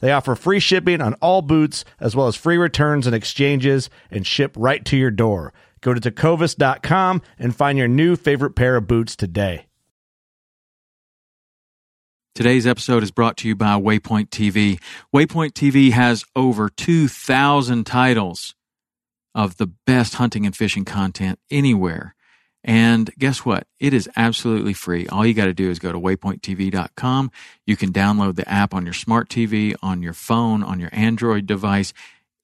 They offer free shipping on all boots, as well as free returns and exchanges, and ship right to your door. Go to tecovas.com and find your new favorite pair of boots today. Today's episode is brought to you by Waypoint TV. Waypoint TV has over 2,000 titles of the best hunting and fishing content anywhere. And guess what? It is absolutely free. All you got to do is go to waypointtv.com. You can download the app on your smart TV, on your phone, on your Android device.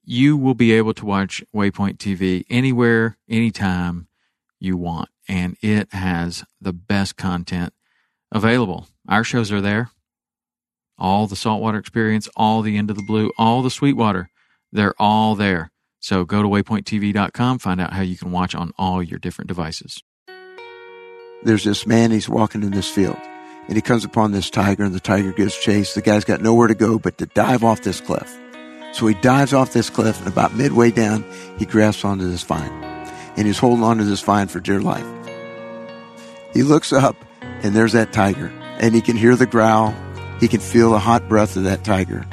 You will be able to watch Waypoint TV anywhere, anytime you want. And it has the best content available. Our shows are there. All the saltwater experience, all the Into the Blue, all the sweetwater, they're all there. So go to waypointtv.com, find out how you can watch on all your different devices there's this man, he's walking in this field and he comes upon this tiger and the tiger gives chase. The guy's got nowhere to go but to dive off this cliff. So he dives off this cliff and about midway down, he grasps onto this vine and he's holding onto this vine for dear life. He looks up and there's that tiger and he can hear the growl. He can feel the hot breath of that tiger.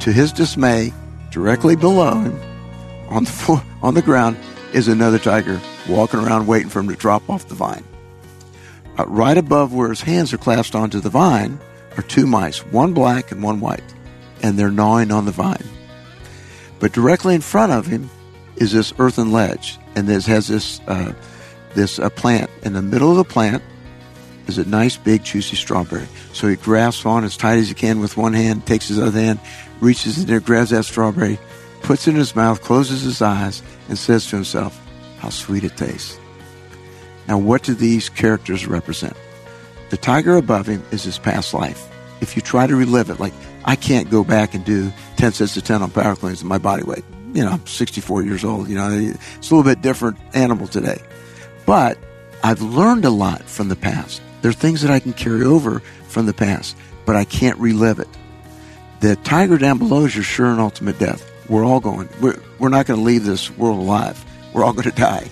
To his dismay, directly below him on the floor, on the ground is another tiger walking around waiting for him to drop off the vine. Uh, right above where his hands are clasped onto the vine are two mice, one black and one white, and they're gnawing on the vine. But directly in front of him is this earthen ledge, and this has this uh, this uh, plant. In the middle of the plant is a nice big juicy strawberry. So he grasps on as tight as he can with one hand, takes his other hand, reaches in there, grabs that strawberry, puts it in his mouth, closes his eyes, and says to himself, "How sweet it tastes." Now, what do these characters represent? The tiger above him is his past life. If you try to relive it, like I can't go back and do 10 sets to 10 on power cleans in my body weight. You know, I'm 64 years old. You know, it's a little bit different animal today. But I've learned a lot from the past. There are things that I can carry over from the past, but I can't relive it. The tiger down below is your sure and ultimate death. We're all going, we're, we're not going to leave this world alive. We're all going to die.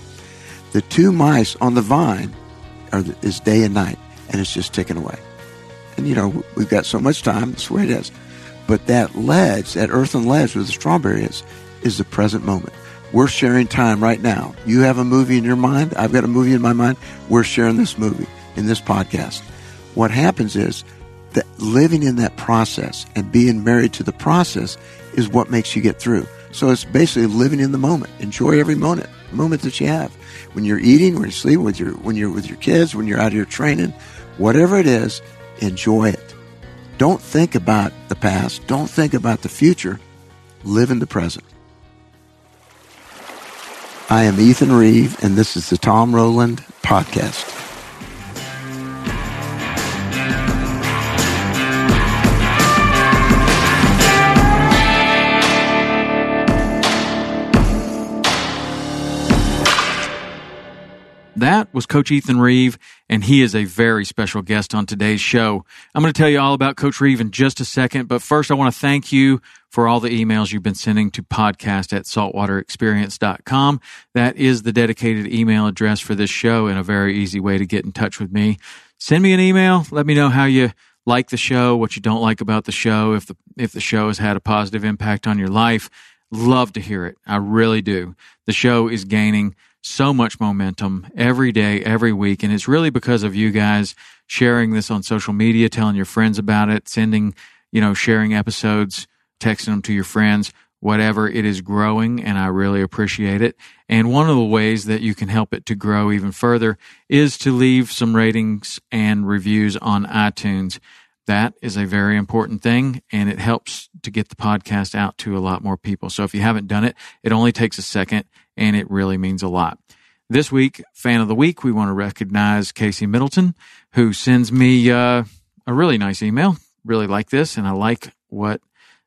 The two mice on the vine are is day and night, and it's just ticking away. And you know we've got so much time. That's where it is. But that ledge, that earthen ledge where the strawberry is, is the present moment. We're sharing time right now. You have a movie in your mind. I've got a movie in my mind. We're sharing this movie in this podcast. What happens is that living in that process and being married to the process is what makes you get through. So it's basically living in the moment. Enjoy every moment, moment that you have when you're eating, when you're sleeping, with your, when you're with your kids, when you're out here training, whatever it is, enjoy it. Don't think about the past. Don't think about the future. Live in the present. I am Ethan Reeve, and this is the Tom Rowland Podcast. That was Coach Ethan Reeve, and he is a very special guest on today's show. I'm going to tell you all about Coach Reeve in just a second, but first I want to thank you for all the emails you've been sending to podcast at saltwaterexperience.com. That is the dedicated email address for this show and a very easy way to get in touch with me. Send me an email. Let me know how you like the show, what you don't like about the show, if the if the show has had a positive impact on your life. Love to hear it. I really do. The show is gaining so much momentum every day, every week. And it's really because of you guys sharing this on social media, telling your friends about it, sending, you know, sharing episodes, texting them to your friends, whatever. It is growing and I really appreciate it. And one of the ways that you can help it to grow even further is to leave some ratings and reviews on iTunes. That is a very important thing and it helps to get the podcast out to a lot more people. So if you haven't done it, it only takes a second and it really means a lot. This week, fan of the week, we want to recognize Casey Middleton, who sends me uh, a really nice email. Really like this, and I like what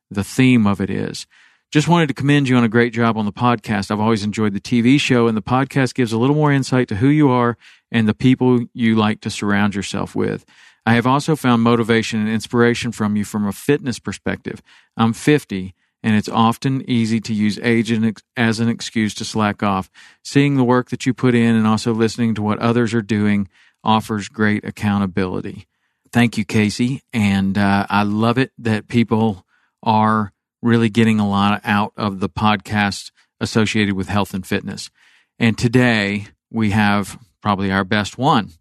the theme of it is. Just wanted to commend you on a great job on the podcast. I've always enjoyed the TV show, and the podcast gives a little more insight to who you are and the people you like to surround yourself with. I have also found motivation and inspiration from you from a fitness perspective. I'm 50 and it's often easy to use age as an excuse to slack off. Seeing the work that you put in and also listening to what others are doing offers great accountability. Thank you, Casey. And uh, I love it that people are really getting a lot out of the podcast associated with health and fitness. And today we have probably our best one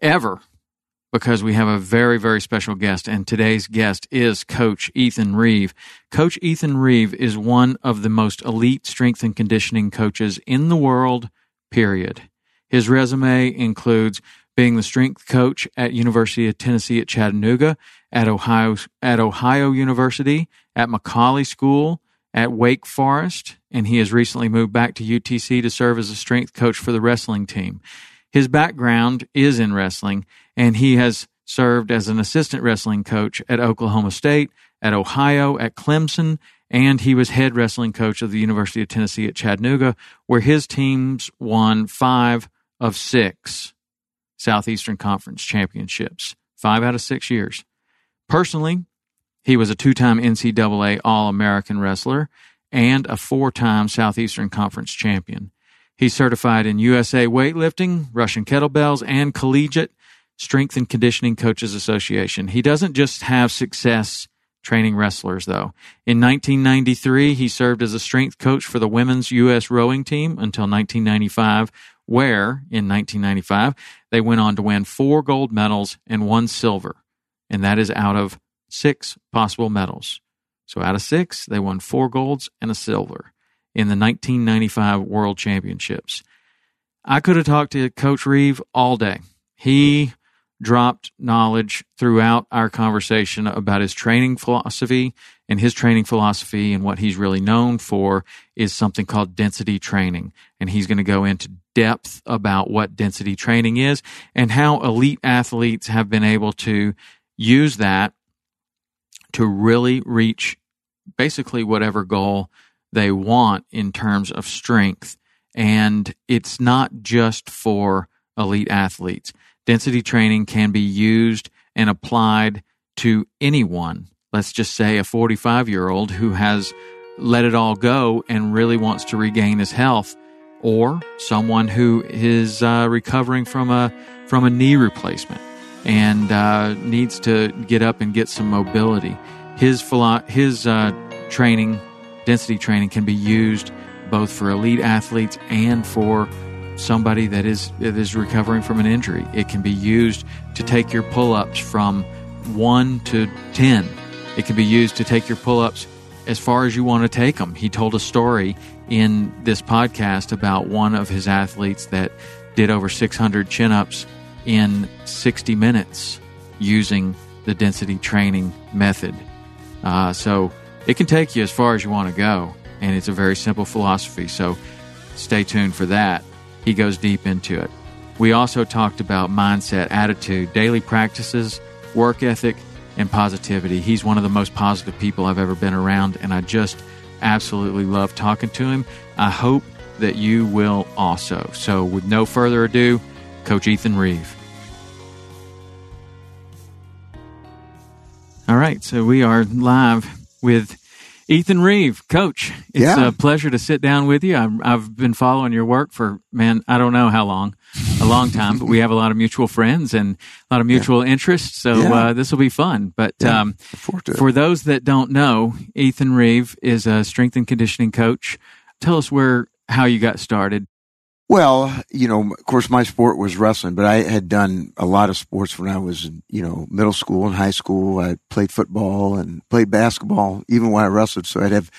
ever because we have a very, very special guest. And today's guest is Coach Ethan Reeve. Coach Ethan Reeve is one of the most elite strength and conditioning coaches in the world, period. His resume includes being the strength coach at University of Tennessee at Chattanooga, at Ohio, at Ohio University, at McCallie School, at Wake Forest, and he has recently moved back to UTC to serve as a strength coach for the wrestling team. His background is in wrestling, and he has served as an assistant wrestling coach at Oklahoma State, at Ohio, at Clemson, and he was head wrestling coach of the University of Tennessee at Chattanooga, where his teams won five of six Southeastern Conference championships, five out of six years. Personally, he was a two time NCAA All American wrestler and a four time Southeastern Conference champion. He's certified in USA weightlifting, Russian kettlebells, and collegiate Strength and Conditioning Coaches Association. He doesn't just have success training wrestlers, though. In 1993, he served as a strength coach for the women's U.S. rowing team until 1995, where, in 1995, they went on to win four gold medals and one silver. And that is out of six possible medals. So out of six, they won four golds and a silver in the 1995 World Championships. I could have talked to Coach Reeve all day. He dropped knowledge throughout our conversation about his training philosophy and his training philosophy and what he's really known for is something called density training and he's going to go into depth about what density training is and how elite athletes have been able to use that to really reach basically whatever goal they want in terms of strength and it's not just for elite athletes Density training can be used and applied to anyone. Let's just say a 45 year old who has let it all go and really wants to regain his health, or someone who is uh, recovering from a from a knee replacement and uh, needs to get up and get some mobility. His philo- his uh, training, density training, can be used both for elite athletes and for somebody that is that is recovering from an injury. It can be used to take your pull-ups from 1 to 10. It can be used to take your pull-ups as far as you want to take them. He told a story in this podcast about one of his athletes that did over 600 chin-ups in 60 minutes using the density training method. Uh, so it can take you as far as you want to go, and it's a very simple philosophy. So stay tuned for that he goes deep into it. We also talked about mindset, attitude, daily practices, work ethic, and positivity. He's one of the most positive people I've ever been around, and I just absolutely love talking to him. I hope that you will also. So, with no further ado, Coach Ethan Reeve. All right, so we are live with Ethan Reeve, Coach. It's Yeah. a pleasure to sit down with you. I've, I've been following your work for man, I don't know how long, a long time, but we have a lot of mutual friends and a lot of mutual interests. So Yeah. uh, this will be fun. But Yeah. um, Look forward to it. for those that don't know, Ethan Reeve is a strength and conditioning coach. Tell us where how you got started. Well, you know, of course, my sport was wrestling, but I had done a lot of sports when I was in, you know, middle school and high school. I played football and played basketball, even when I wrestled. So I'd have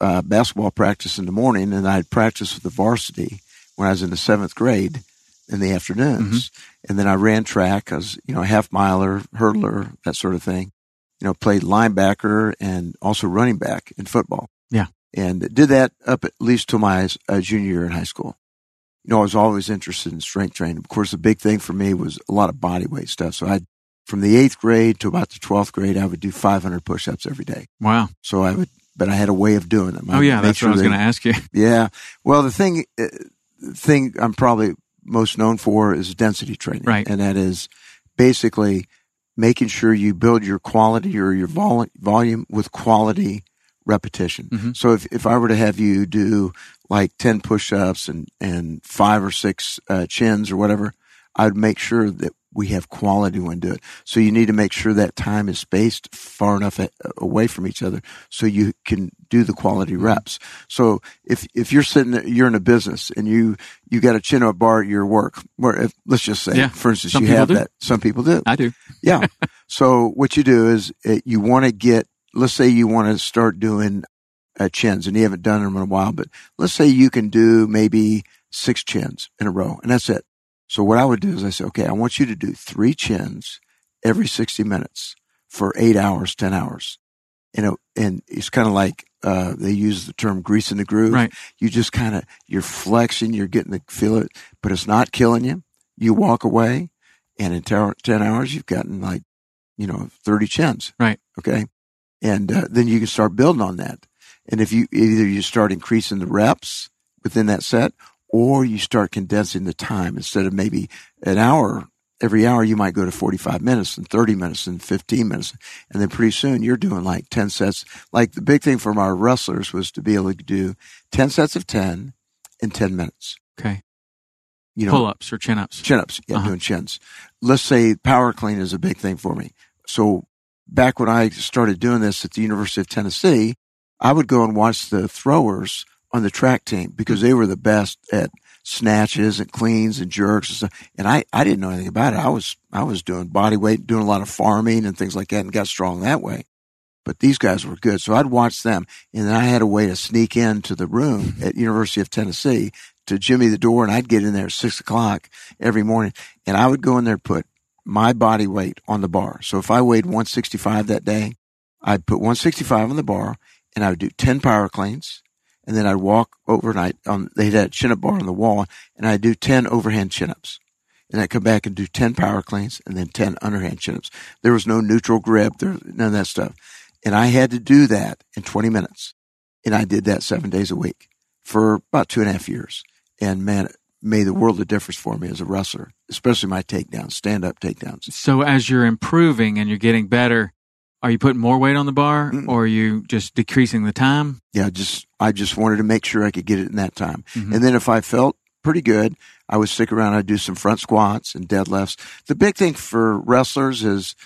uh, basketball practice in the morning, and I'd practice with the varsity when I was in the seventh grade in the afternoons. And then I ran track. as, you know, a half miler, hurdler, that sort of thing. You know, played linebacker and also running back in football. Yeah. And did that up at least till my uh, junior year in high school you know, I was always interested in strength training. Of course, the big thing for me was a lot of body weight stuff. So I, from the eighth grade to about the 12th grade, I would do 500 push-ups every day. Wow. So I would, but I had a way of doing them. I Oh yeah, that's sure what I was going to ask you. Yeah. Well, the thing, uh, thing I'm probably most known for is density training. Right. And that is basically making sure you build your quality or your vol- volume with quality repetition. Mhm. So if, if I were to have you do like 10 push-ups and, and five or six uh, chins or whatever, I'd make sure that we have quality when do it. So you need to make sure that time is spaced far enough a- away from each other so you can do the quality Mm-hmm. reps. So if if you're sitting, there- you're in a business and you you got a chin up bar at your work, where if, let's just say, Yeah. for instance, Some you have do. that. Some people do. I do. Yeah. so what you do is uh, you want to get, let's say you want to start doing uh, chins and you haven't done them in a while, but let's say you can do maybe six chins in a row and that's it. So what I would do is I say, okay, I want you to do three chins every 60 minutes for eight hours, 10 hours. You know, and it's kind of like, uh, they use the term grease in the groove. Right. You just kind of, you're flexing, you're getting to feel it, but it's not killing you. You walk away and in ter- 10 hours, you've gotten like, you know, 30 chins. Right. Okay. And uh, then you can start building on that. And if you either you start increasing the reps within that set or you start condensing the time instead of maybe an hour every hour you might go to 45 minutes and 30 minutes and 15 minutes and then pretty soon you're doing like 10 sets like the big thing from our wrestlers was to be able to do 10 sets of 10 in 10 minutes Okay. you know Pull ups or chin ups. Chin ups. Yeah, Uh-huh. doing chins. Let's say power clean is a big thing for me. So back when I started doing this at the University of Tennessee, I would go and watch the throwers on the track team because they were the best at snatches and cleans and jerks and stuff. And I, I didn't know anything about it. I was, I was doing body weight, doing a lot of farming and things like that and got strong that way. But these guys were good. So I'd watch them and then I had a way to sneak into the room mm-hmm. at University of Tennessee to Jimmy the door and I'd get in there at six o'clock every morning and I would go in there and put my body weight on the bar. So if I weighed 165 that day, I'd put 165 on the bar and I would do 10 power cleans and then I'd walk overnight on, they had a chin up bar on the wall and I'd do 10 overhand chin ups. And I'd come back and do 10 power cleans and then 10 underhand chin ups. There was no neutral grip. There none of that stuff. And I had to do that in 20 minutes. And I did that seven days a week for about two and a half years. And man, made the world of difference for me as a wrestler, especially my takedowns, stand up takedowns. So as you're improving and you're getting better, are you putting more weight on the bar Mm-mm. or are you just decreasing the time? Yeah, just, I just wanted to make sure I could get it in that time. Mhm. And then if I felt pretty good, I would stick around. I'd do some front squats and deadlifts. The big thing for wrestlers is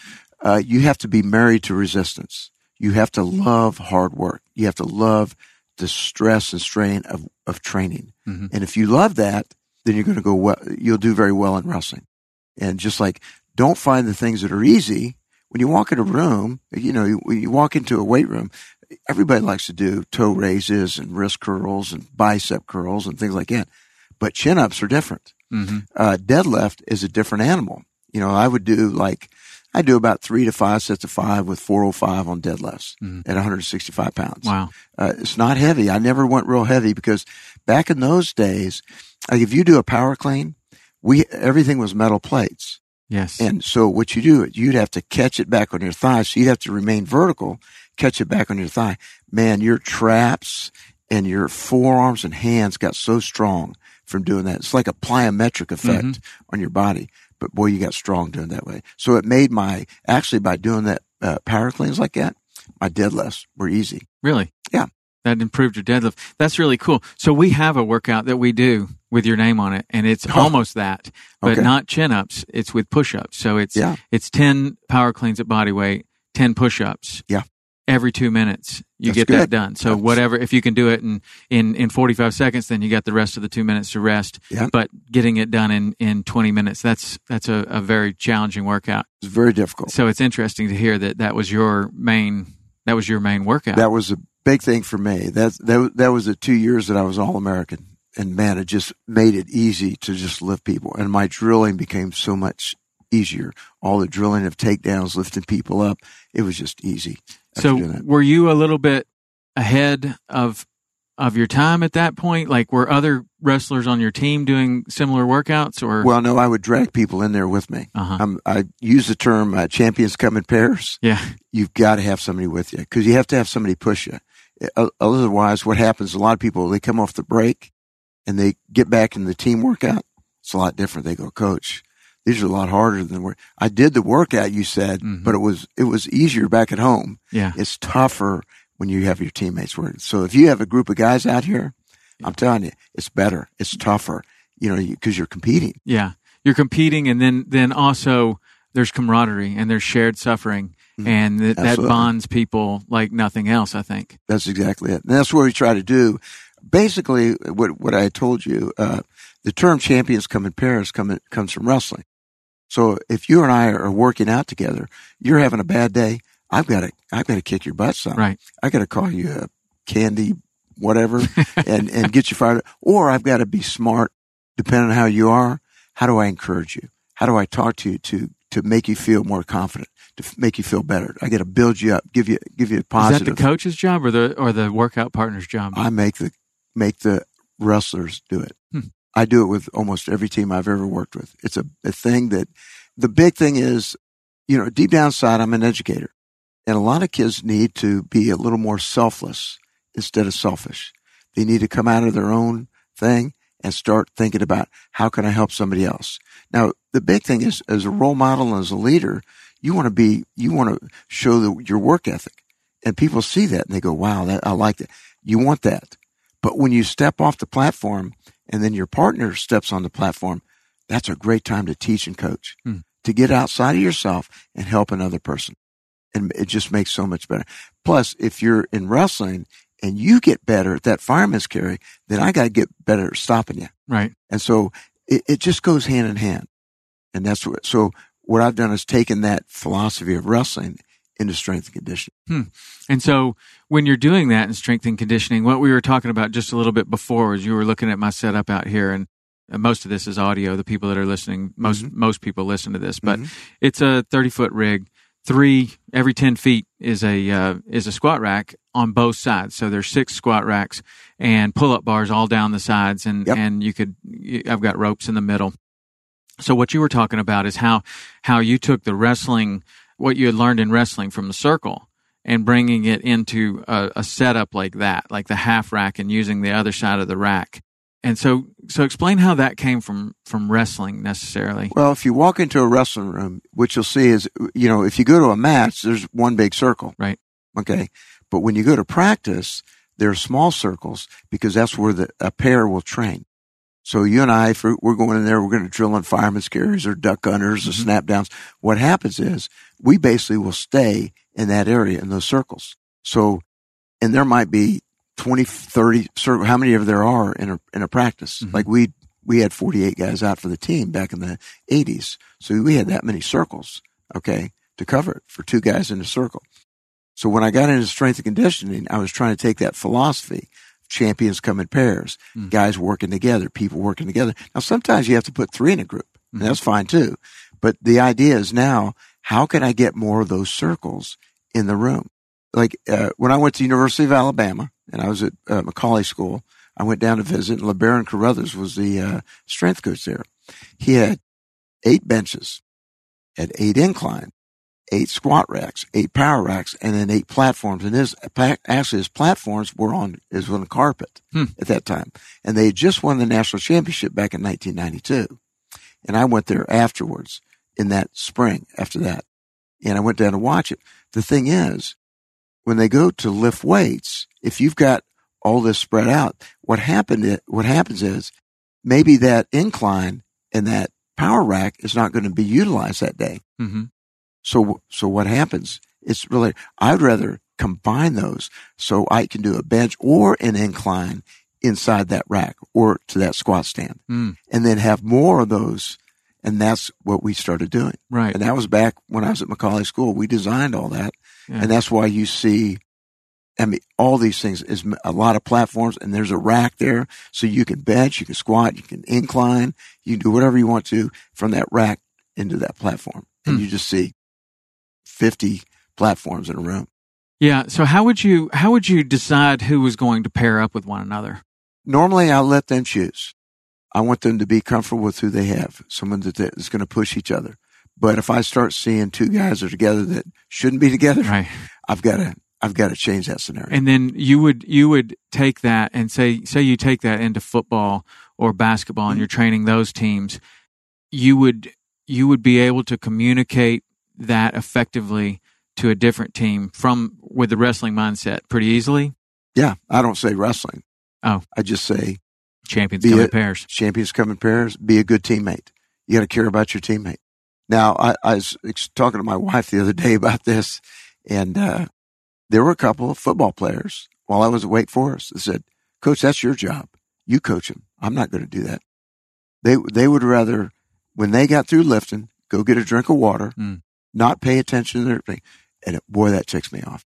uh, you have to be married to resistance. You have to love hard work. You have to love the stress and strain of, of training. Mhm. And if you love that, then you're going to go well. You'll do very well in wrestling. And just like, don't find the things that are easy. When you walk in a room, you know, when you walk into a weight room, everybody likes to do toe raises and wrist curls and bicep curls and things like that. But chin ups are different. hmm Uh, deadlift is a different animal. You know, I would do like, I do about three to five sets of five with 405 on deadlifts Mhm. at 165 pounds. Wow. Uh, it's not heavy. I never went real heavy because back in those days, like if you do a power clean, we, everything was metal plates. Yes. And so what you do, you'd have to catch it back on your thigh. So you'd have to remain vertical, catch it back on your thigh. Man, your traps and your forearms and hands got so strong from doing that. It's like a plyometric effect Mm-hmm. on your body. But boy, you got strong doing that way. So it made my, actually by doing that, uh, power cleans like that, my deadlifts were easy. Really? Yeah. That improved your deadlift. That's really cool. So we have a workout that we do with your name on it, and it's Oh. almost that, but Okay. not chin ups. It's with push ups. So it's Yeah. it's ten power cleans at body weight, ten push ups. Yeah. Every two minutes, you That's get that done. So That's- whatever, if you can do it in, in, in 45 seconds, then you got the rest of the two minutes to rest. Yeah. But getting it done in, in 20 minutes, that's, that's a, a very challenging workout. It's very difficult. So it's interesting to hear that that was your main, that was your main workout. That was a big thing for me. That that that was the two years that I was all American, and man, it just made it easy to just lift people, and my drilling became so much easier. All the drilling of takedowns, lifting people up, it was just easy. So were you a little bit ahead of of your time at that point? Like were other wrestlers on your team doing similar workouts or well, no, I would drag people in there with me. uh-huh. I use the term uh, champions come in pairs. Yeah. You've got to have somebody with you because you have to have somebody push you. Otherwise, what happens? A lot of people they come off the break and they get back in the team workout. It's a lot different. They go, Coach, these are a lot harder than work. I did the workout you said, Mhm. but it was it was easier back at home. Yeah. It's tougher when you have your teammates working. So if you have a group of guys out here, I'm telling you, it's better. It's tougher. You know, because you're competing. Yeah. You're competing and then then also there's camaraderie and there's shared suffering. And that, that bonds people like nothing else, I think. That's exactly it. And that's what we try to do. Basically, what, what I told you, uh, the term champions come in pairs come in, comes from wrestling. So if you and I are working out together, you're having a bad day. I've got to, I've got to kick your butt some. Right. I got to call you a candy, whatever, and, and get you fired. Or I've got to be smart, depending on how you are. How do I encourage you? How do I talk to you to, to make you feel more confident, to make you feel better? I got to build you up, give you, give you a positive. Is that the coach's job or the or the workout partner's job? I make the make the wrestlers do it. Hmm. I do it with almost every team I've ever worked with. It's a, a thing that the big thing is, you know, deep down inside, I'm an educator, and a lot of kids need to be a little more selfless instead of selfish. They need to come out of their own thing and start thinking about how can I help somebody else. Now, the big thing is, as a role model and as a leader, you want to be, you want to show the, your work ethic, and people see that and they go, "Wow, that I like that." You want that. But when you step off the platform and then your partner steps on the platform, that's a great time to teach and coach, Hmm. to get outside of yourself and help another person. And it just makes so much better. Plus, if you're in wrestling and you get better at that fireman's carry, then I got to get better at stopping you. right. And so it, it just goes hand in hand. And that's what, so what I've done is taken that philosophy of wrestling into strength and conditioning. And so when you're doing that in strength and conditioning, what we were talking about just a little bit before is you were looking at my setup out here and uh, most of this is audio. The people that are listening, most, Mhm. most people listen to this, but Mhm. it's a 30 foot rig. Three, every 10 feet is a, uh, is a squat rack on both sides. So there's six squat racks and pull up bars all down the sides. And, Yep. and you could, I've got ropes in the middle. So what you were talking about is how, how you took the wrestling, what you had learned in wrestling from the circle and bringing it into a, a setup like that, like the half rack and using the other side of the rack. And so, so explain how that came from, from wrestling necessarily. Well, if you walk into a wrestling room, what you'll see is, you know, if you go to a match, there's one big circle. Right. Okay. But when you go to practice, there are small circles because that's where the, a pair will train. So you and I, if we're going in there, we're going to drill on fireman's carriers or duck unders or Mhm. snap downs. What happens is we basically will stay in that area in those circles. So, and there might be 20, 30 circle, how many of there are in a, in a practice? Mhm. Like we, we had 48 guys out for the team back in the 80s. So we had that many circles, okay, to cover it for two guys in a circle. So when I got into strength and conditioning, I was trying to take that philosophy. Champions come in pairs, Mm. guys working together, people working together. Now sometimes you have to put three in a group, and Mhm. that's fine too. But the idea is now, how can I get more of those circles in the room? Like uh, when I went to University of Alabama, and I was at uh, McCallie School, I went down to visit, and LeBaron Carruthers was the uh, strength coach there. He had eight benches, had eight incline, eight squat racks, eight power racks, and then eight platforms. And his actually his platforms were on is on carpet Hmm. at that time, and they had just won the national championship back in 1992. And I went there afterwards in that spring after that, and I went down to watch it. The thing is, when they go to lift weights, if you've got all this spread out, what happened? What happens is maybe that incline and that power rack is not going to be utilized that day. hmm So, so what happens? It's really, I'd rather combine those so I can do a bench or an incline inside that rack or to that squat stand Mm. and then have more of those. And that's what we started doing. Right. And that was back when I was at McCallie School. We designed all that. Yeah. And that's why you see, I mean, all these things is a lot of platforms and there's a rack there. So you can bench, you can squat, you can incline, you can do whatever you want to from that rack into that platform. And Hmm. you just see 50 platforms in a room. Yeah. So how would you how would you decide who was going to pair up with one another? Normally I let them choose. I want them to be comfortable with who they have, someone that is going to push each other. But if I start seeing two guys are together that shouldn't be together, Right. I've got to, I've got to change that scenario. And then you would you would take that and say say you take that into football or basketball and Mhm. you're training those teams, you would you would be able to communicate that effectively to a different team from with the wrestling mindset pretty easily. Yeah, I don't say wrestling. Oh. I just say Champions come in pairs. champions come in pairs. Be a good teammate. You got to care about your teammate. Now, I, I was talking to my wife the other day about this, and uh, there were a couple of football players while I was at Wake Forest that said, "Coach, that's your job. You coach them. I'm not going to do that." They they would rather, when they got through lifting, go get a drink of water, Mm. Not pay attention to their thing. And it, boy, that ticks me off.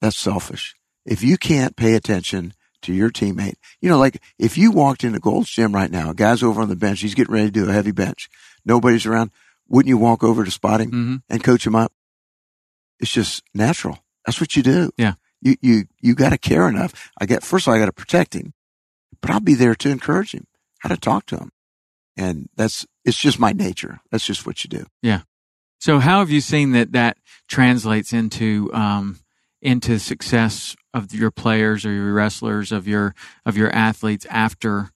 That's selfish. If you can't pay attention to your teammate, you know, like if you walked into Gold's gym right now, a guy's over on the bench, he's getting ready to do a heavy bench, nobody's around, wouldn't you walk over to spot him hmm and coach him up? It's just natural. That's what you do. Yeah. You you you got to care enough. I get first of all, I got to protect him, but I'll be there to encourage him, how to talk to him, and that's it's just my nature. That's just what you do. So how have you seen that that translates into um, into success of your players or your wrestlers of your of your athletes after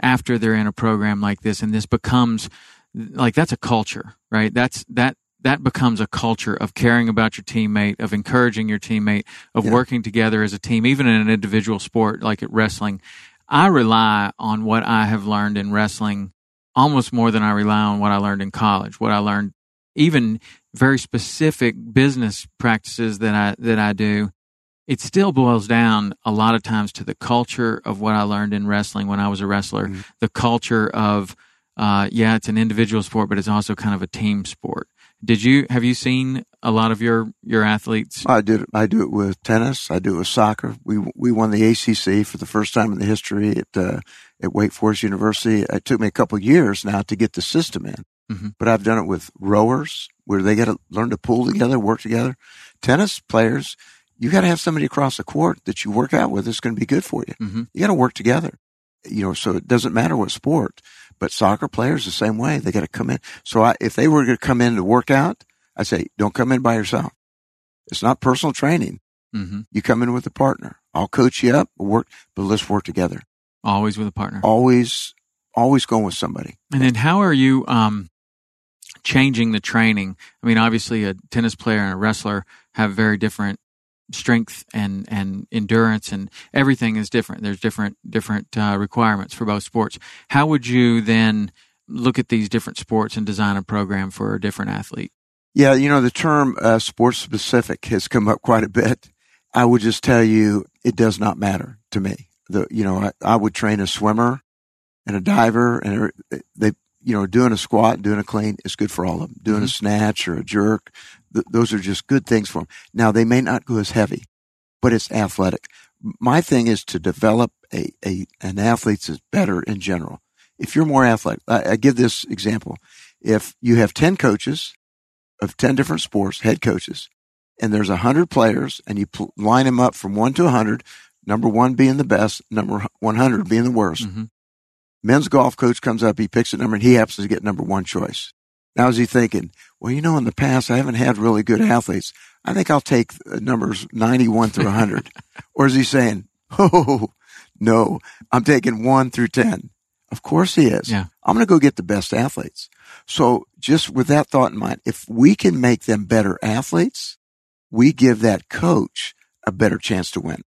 after they're in a program like this and this becomes like that's a culture, right? That's that that becomes a culture of caring about your teammate, of encouraging your teammate, of Yeah. working together as a team, even in an individual sport like at wrestling. I rely on what I have learned in wrestling almost more than I rely on what I learned in college, what I learned even very specific business practices that I that I do, it still boils down a lot of times to the culture of what I learned in wrestling when I was a wrestler. Mhm. The culture of uh, yeah, it's an individual sport, but it's also kind of a team sport. Did you have you seen a lot of your your athletes? I did. I do it with tennis. I do it with soccer. We we won the ACC for the first time in the history at uh, at Wake Forest University. It took me a couple of years now to get the system in, Mhm. but I've done it with rowers where they got to learn to pull together, work together. Tennis players, you got to have somebody across the court that you work out with that's going to be good for you. hmm You got to work together. You know, so it doesn't matter what sport, but soccer players the same way. They got to come in. So I, if they were going to come in to work out, I say, don't come in by yourself. It's not personal training. hmm You come in with a partner. I'll coach you up, we'll work, but let's work together. Always with a partner. Always, always going with somebody. And then how are you um, changing the training? I mean, obviously, a tennis player and a wrestler have very different strength and, and endurance, and everything is different. There's different different uh, requirements for both sports. How would you then look at these different sports and design a program for a different athlete? Yeah, you know, the term uh, sports specific has come up quite a bit. I would just tell you it does not matter to me. The you know, I, I would train a swimmer and a diver and they you know, doing a squat, doing a clean is good for all of them. Doing a snatch or a jerk, th- those are just good things for them. Now they may not go as heavy, but it's athletic. My thing is to develop a, a an athlete that's better in general. If you're more athletic, I, I give this example. If you have 10 coaches of 10 different sports, head coaches, and there's 100 players and you pl- line them up from 1 to 100, number 1 being the best, number 100 being the worst. hmm Men's golf coach comes up, he picks a number and he happens to get number 1 choice. Now is he thinking, well, you know, in the past, I haven't had really good athletes. I think I'll take uh, numbers 91 through 100. or is he saying, oh, no, I'm taking one through 10. Of course he is. Yeah. I'm going to go get the best athletes. So just with that thought in mind, if we can make them better athletes, we give that coach a better chance to win.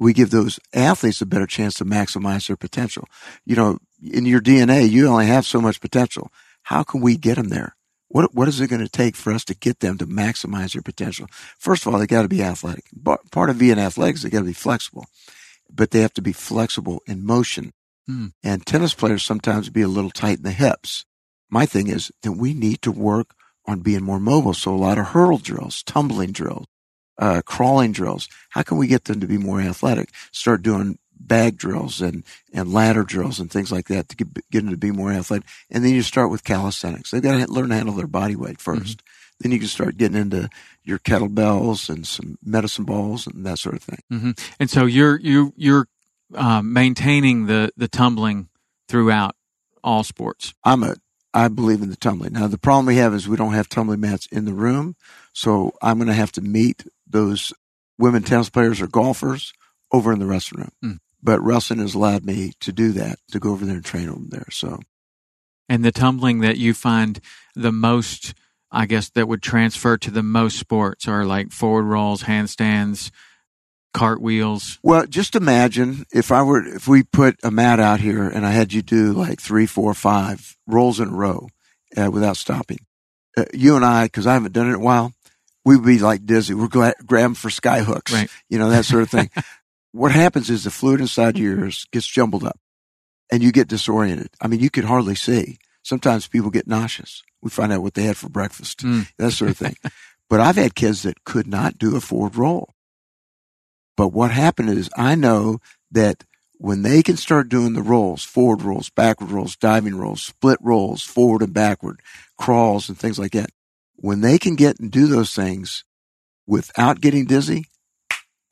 We give those athletes a better chance to maximize their potential. You know, in your DNA, you only have so much potential. How can we get them there? What, what is it going to take for us to get them to maximize their potential? First of all, they got to be athletic. Part of being athletic is they got to be flexible, but they have to be flexible in motion. Mm. And tennis players sometimes be a little tight in the hips. My thing is that we need to work on being more mobile. So a lot of hurdle drills, tumbling drills, uh, crawling drills. How can we get them to be more athletic? Start doing bag drills and, and ladder drills and things like that to get, get them to be more athletic. And then you start with calisthenics. They've got to learn to handle their body weight 1st Mm-hmm. Then you can start getting into your kettlebells and some medicine balls and that sort of thing. hmm And so you're you you're uh, maintaining the the tumbling throughout all sports. I'm a I believe in the tumbling. Now the problem we have is we don't have tumbling mats in the room, so I'm going to have to meet those women tennis players or golfers over in the wrestling room. Mm. But wrestling has allowed me to do that to go over there and train over there. So And the tumbling that you find the most, I guess, that would transfer to the most sports are like forward rolls, handstands, cartwheels. Well, just imagine if I were, if we put a mat out here and I had you do like three, four, five rolls in a row uh, without stopping. Uh, you and I, because I haven't done it in a while, we would be like dizzy. We're grabbing for sky hooks, Right. you know, that sort of thing. what happens is the fluid inside your ears gets jumbled up and you get disoriented. I mean, you could hardly see. Sometimes people get nauseous. We find out what they had for breakfast, Mm. that sort of thing. but I've had kids that could not do a forward roll. But what happened is I know that when they can start doing the rolls, forward rolls, backward rolls, diving rolls, split rolls, forward and backward, crawls and things like that, when they can get and do those things without getting dizzy,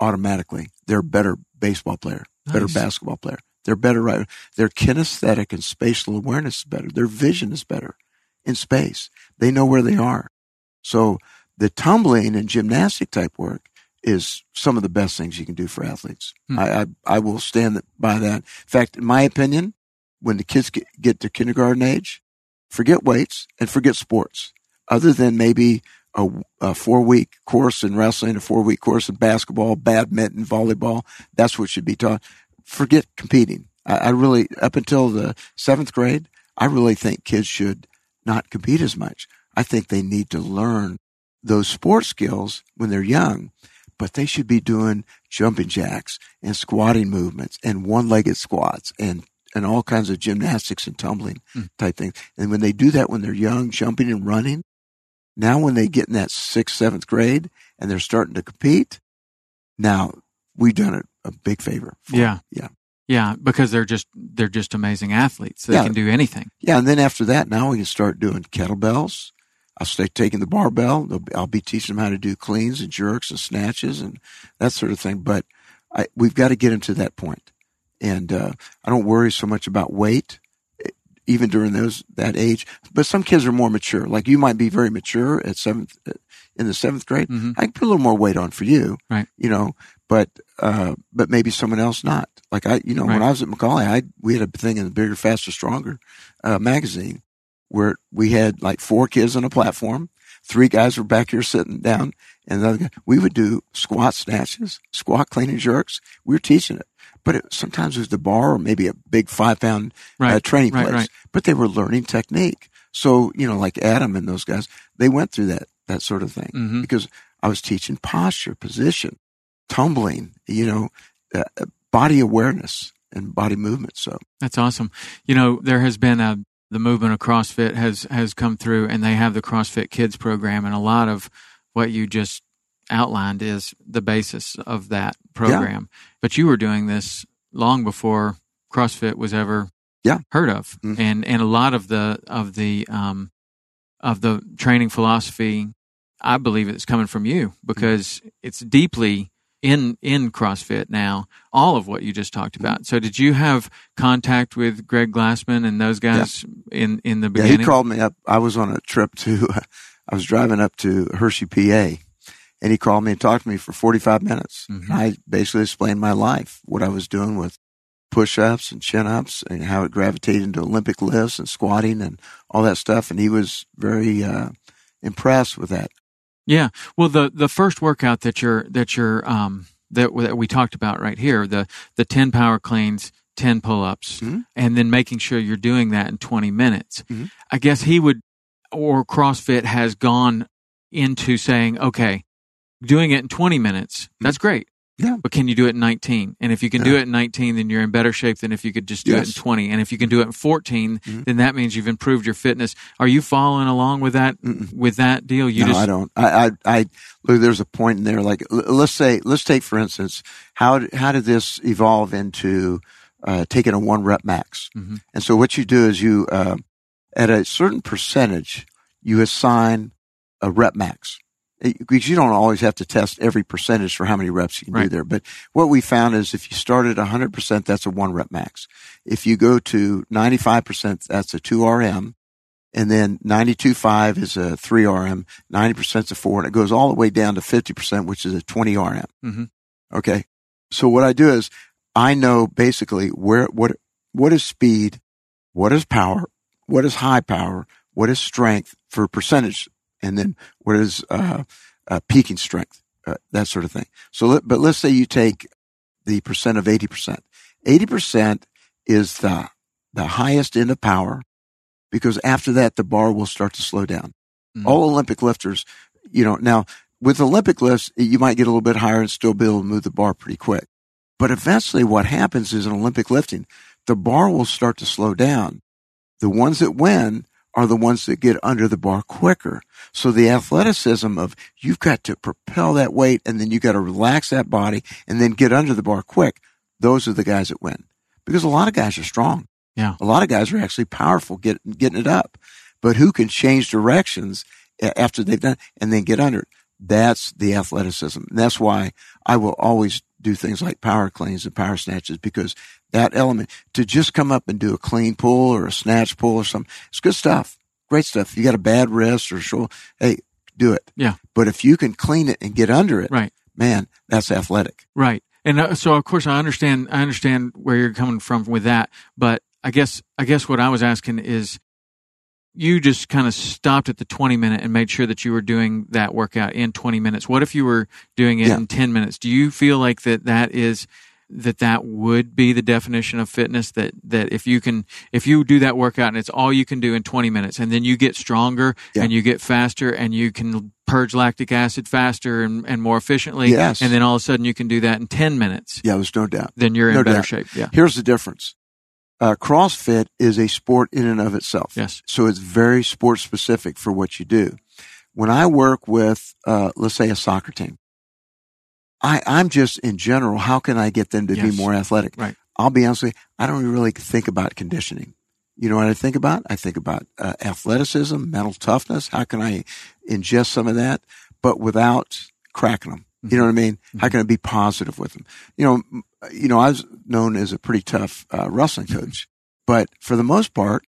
automatically they're a better baseball player, better basketball player. They're better right. Their kinesthetic and spatial awareness is better. Their vision is better in space. They know where they are. So the tumbling and gymnastic type work is some of the best things you can do for athletes. Hmm. I, I I will stand by that. In fact, in my opinion, when the kids get, get to kindergarten age, forget weights and forget sports. Other than maybe a, a four week course in wrestling, a four week course in basketball, badminton, volleyball, that's what should be taught. Forget competing. I, I really, up until the seventh grade, I really think kids should not compete as much. I think they need to learn those sports skills when they're young, but they should be doing jumping jacks and squatting movements and one-legged squats and and all kinds of gymnastics and tumbling Mm. type things. And when they do that when they're young, jumping and running, now when they get in that sixth, seventh grade and they're starting to compete, now we've done it a big favor. for them. Yeah. Yeah. Yeah, because they're just they're just amazing athletes. They Yeah. can do anything. Yeah, and then after that, now we can start doing kettlebells. I'll start taking the barbell. I'll be teaching them how to do cleans and jerks and snatches and that sort of thing. But I, we've got to get them to that point. And uh, I don't worry so much about weight, even during those that age. But some kids are more mature. Like you might be very mature at seventh, in the seventh grade. Mhm. I can put a little more weight on for you, Right. You know, but uh, but maybe someone else not. Like I, you know, when I was at McCallie, I we had a thing in the Bigger, Faster, Stronger uh, magazine where we had like four kids on a platform. Three guys were back here sitting down, and the other guy, we would do squat snatches, squat clean and jerks. We were teaching it, but it, sometimes it was the bar or maybe a big five pound uh, training right, place. right. But they were learning technique. So you know, like Adam and those guys, they went through that that sort of thing Mhm. because I was teaching posture, position, tumbling, you know, uh, uh, body awareness and body movement. So That's awesome. You know, there has been a the movement of CrossFit has has come through, and they have the CrossFit Kids program, and a lot of what you just outlined is the basis of that program. But you were doing this long before CrossFit was ever Yeah. heard of, Mhm. and and a lot of the of the um, of the training philosophy, I believe it's coming from you because it's deeply in in CrossFit now, all of what you just talked about. So, did you have contact with Greg Glassman and those guys yeah. in in the yeah, he called me up. I was on a trip to, I was driving up to Hershey, PA, and he called me and talked to me for 45 minutes. Mhm. I basically explained my life, what I was doing with push-ups and chin-ups and how it gravitated into Olympic lifts and squatting and all that stuff. And he was very, uh, impressed with that. Yeah. Well, the the first workout that you're that you're um that that we talked about right here, the the 10 power cleans, 10 pull-ups, Mhm. and then making sure you're doing that in 20 minutes. Mhm. I guess he would or CrossFit has gone into saying, "Okay, doing it in 20 minutes, that's great. Yeah. But can you do it in 19? And if you can do it in 19, then you're in better shape than if you could just do it in 20. And if you can do it in 14, Mhm. then that means you've improved your fitness. Are you following along with that Mm-mm. with that deal? You no, just I don't. I, I, I, look, there's a point in there. Like, let's say, let's take for instance, how how did this evolve into uh, taking a one rep max? Mhm. And so what you do is you, uh, at a certain percentage, you assign a rep max. Because you don't always have to test every percentage for how many reps you can do there. But what we found is if you start at 100%, that's a one rep max. If you go to 95%, that's a two RM. And then 92.5 is a 3 RM, 90% is a 4, and it goes all the way down to 50%, which is a 20 RM. Mhm. Okay. So what I do is I know basically where, what, what is speed, what is power, what is high power, what is strength for percentage, and then what is, uh, uh, peaking strength, uh, that sort of thing. So, let, but let's say you take the percent of 80%. 80% is the, the highest end of power because after that, the bar will start to slow down. Mhm. All Olympic lifters, you know, now with Olympic lifts, you might get a little bit higher and still be able to move the bar pretty quick. But eventually what happens is in Olympic lifting, the bar will start to slow down. The ones that win are the ones that get under the bar quicker. So the athleticism of you've got to propel that weight and then you got to relax that body and then get under the bar quick. Those are the guys that win because a lot of guys are strong. Yeah. A lot of guys are actually powerful getting, getting it up, but who can change directions after they've done and then get under it? That's the athleticism. And that's why I will always do things like power cleans and power snatches because that element to just come up and do a clean pull or a snatch pull or something, it's good stuff. Great stuff. You got a bad wrist or shoulder. Hey, do it. Yeah. But if you can clean it and get under it, Right. man, that's athletic. Right. And uh, so of course I understand I understand where you're coming from with that, but I guess I guess what I was asking is you just kind of stopped at the 20 minute and made sure that you were doing that workout in 20 minutes. What if you were doing it Yeah. in 10 minutes? Do you feel like that that is that that would be the definition of fitness that that if you can if you do that workout and it's all you can do in 20 minutes and then you get stronger Yeah. and you get faster and you can purge lactic acid faster and, and more efficiently Yes. and then all of a sudden you can do that in 10 minutes Yeah, there's no doubt. then you're No in better doubt. shape yeah Here's the difference. Uh, CrossFit is a sport in and of itself. yes So it's very sport specific for what you do. When I work with, uh, let's say a soccer team, I, I'm just in general, how can I get them to Yes. be more athletic? Right. I'll be honest with you, I don't really think about conditioning. You know what I think about? I think about uh, athleticism, mental toughness. How can I ingest some of that, but without cracking them? You know what I mean? How can I be positive with them? You know, you know, I was known as a pretty tough uh, wrestling coach, but for the most part,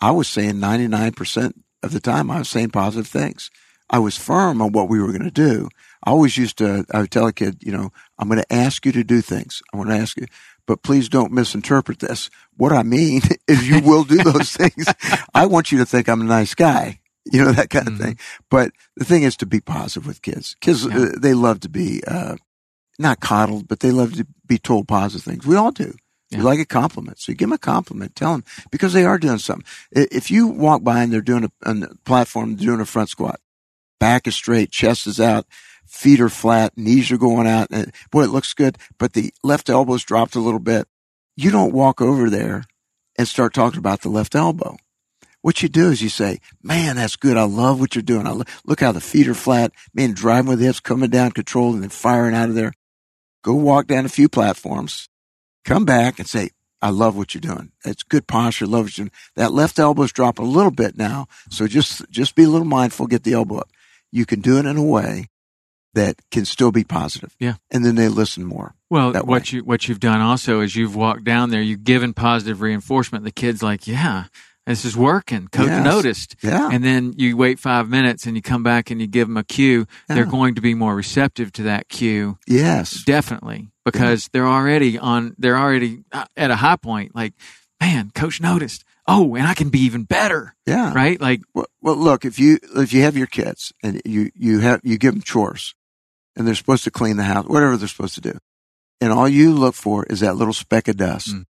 I was saying 99% of the time I was saying positive things. I was firm on what we were going to do. I always used to, I would tell a kid, you know, I'm going to ask you to do things. I want to ask you, but please don't misinterpret this. What I mean is you will do those things. I want you to think I'm a nice guy, you know, that kind of Mhm. thing. But the thing is to be positive with kids. Kids, Yeah. uh, they love to be, uh, not coddled, but they love to be told positive things. We all do. Yeah. We like a compliment. So you give them a compliment, tell them because they are doing something. If you walk by and they're doing a, on the platform, doing a front squat, back is straight, chest is out, feet are flat, knees are going out, and boy, it looks good, but the left elbow's dropped a little bit. You don't walk over there and start talking about the left elbow. What you do is you say, man, that's good. I love what you're doing. I lo- look how the feet are flat. Man, driving with the hips, coming down controlled and then firing out of there. Go walk down a few platforms, come back and say, I love what you're doing. It's good posture. Love what you're doing. That left elbow's dropping a little bit now. So just, just be a little mindful. Get the elbow up. You can do it in a way that can still be positive. Yeah. And then they listen more. Well, what way. you what you've done also is you've walked down there, you've given positive reinforcement. The kid's like, "Yeah, this is working." Coach Yes. noticed, Yeah. and then you wait five minutes and you come back and you give them a cue. They're going to be more receptive to that cue, yes. definitely, because they're already on. They're already uh, at a high point. Like, man, Coach noticed. Oh, and I can be even better, Yeah. right? Like, Well, well, look, if you, if you have your kids and you, you have, you give them chores and they're supposed to clean the house, whatever they're supposed to do. And all you look for is that little speck of dust. Mm.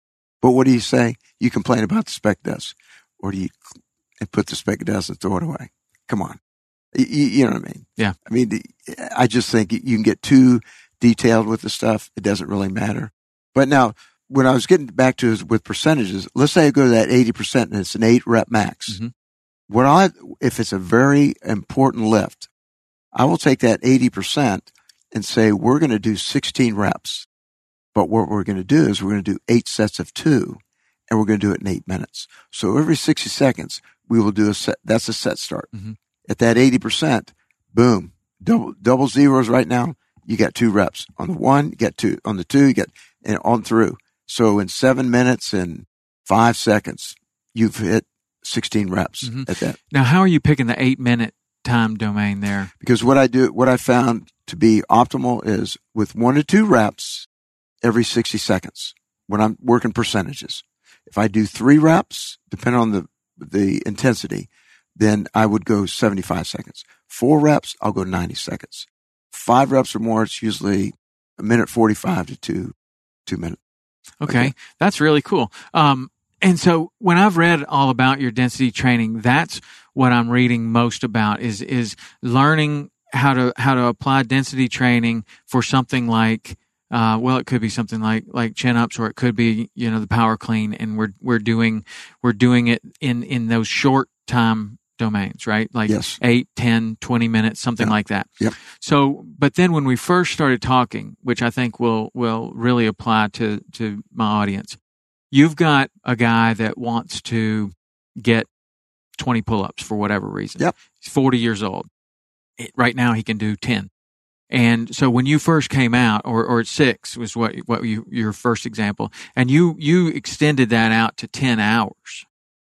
But what do you say? You complain about the speck of dust or do you and put the speck of dust and throw it away? Come on. You, you know what I mean? Yeah. I mean, I just think you can get too detailed with the stuff. It doesn't really matter. But now, when I was getting back to is with percentages, let's say I go to that 80% and it's an eight rep max. Mhm. What I, if it's a very important lift, I will take that 80% and say, we're going to do 16 reps. But what we're going to do is we're going to do eight sets of two and we're going to do it in eight minutes. So every 60 seconds, we will do a set. That's a set start. Mhm. At that 80%, boom, double, double zeros right now. You got two reps on the one, you got two on the two, you got and on through. So in seven minutes and five seconds, you've hit 16 reps Mhm. at that. now, how are you picking the eight minute time domain there? Because what I do, what I found to be optimal is with one to two reps every 60 seconds when I'm working percentages. If I do three reps, depending on the, the intensity, then I would go 75 seconds. Four reps, I'll go 90 seconds. Five reps or more, it's usually a minute 45 to two, two minutes. Okay. Okay. That's really cool. Um, and so when I've read all about your density training, that's what I'm reading most about is, is learning how to, how to apply density training for something like, uh, well, it could be something like, like chin ups or it could be, you know, the power clean and we're, we're doing, we're doing it in, in those short time domains, right? Like Yes. eight, ten, twenty minutes, something Yeah. like that. Yep. So, but then when we first started talking, which I think will will really apply to to my audience, you've got a guy that wants to get twenty pull-ups for whatever reason. Yep. He's forty years old. It- right now, he can do ten. And so when you first came out, or or six was what what you your first example, and you you extended that out to ten hours.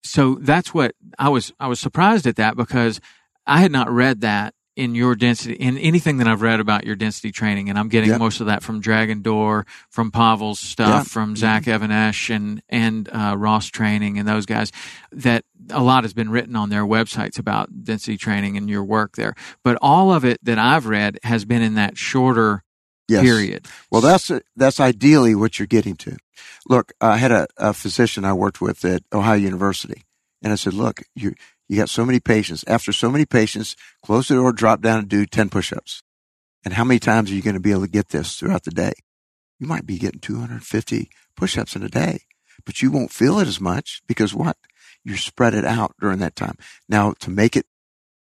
So that's what I was I was surprised at that because I had not read that in your density in anything that I've read about your density training, and I'm getting Yep. most of that from Dragon Door, from Pavel's stuff, Yeah. from Zach Even-Esh and and uh, Ross Training and those guys. That a lot has been written on their websites about density training and your work there, but all of it that I've read has been in that shorter Yes. period. Well, that's that's ideally what you're getting to. Look, I had a, a physician I worked with at Ohio University, and I said, "Look, you you got so many patients. After so many patients, close the door, drop down, and do ten push-ups. And how many times are you going to be able to get this throughout the day? You might be getting 250 push-ups in a day, but you won't feel it as much because what? You spread it out during that time. Now, to make it,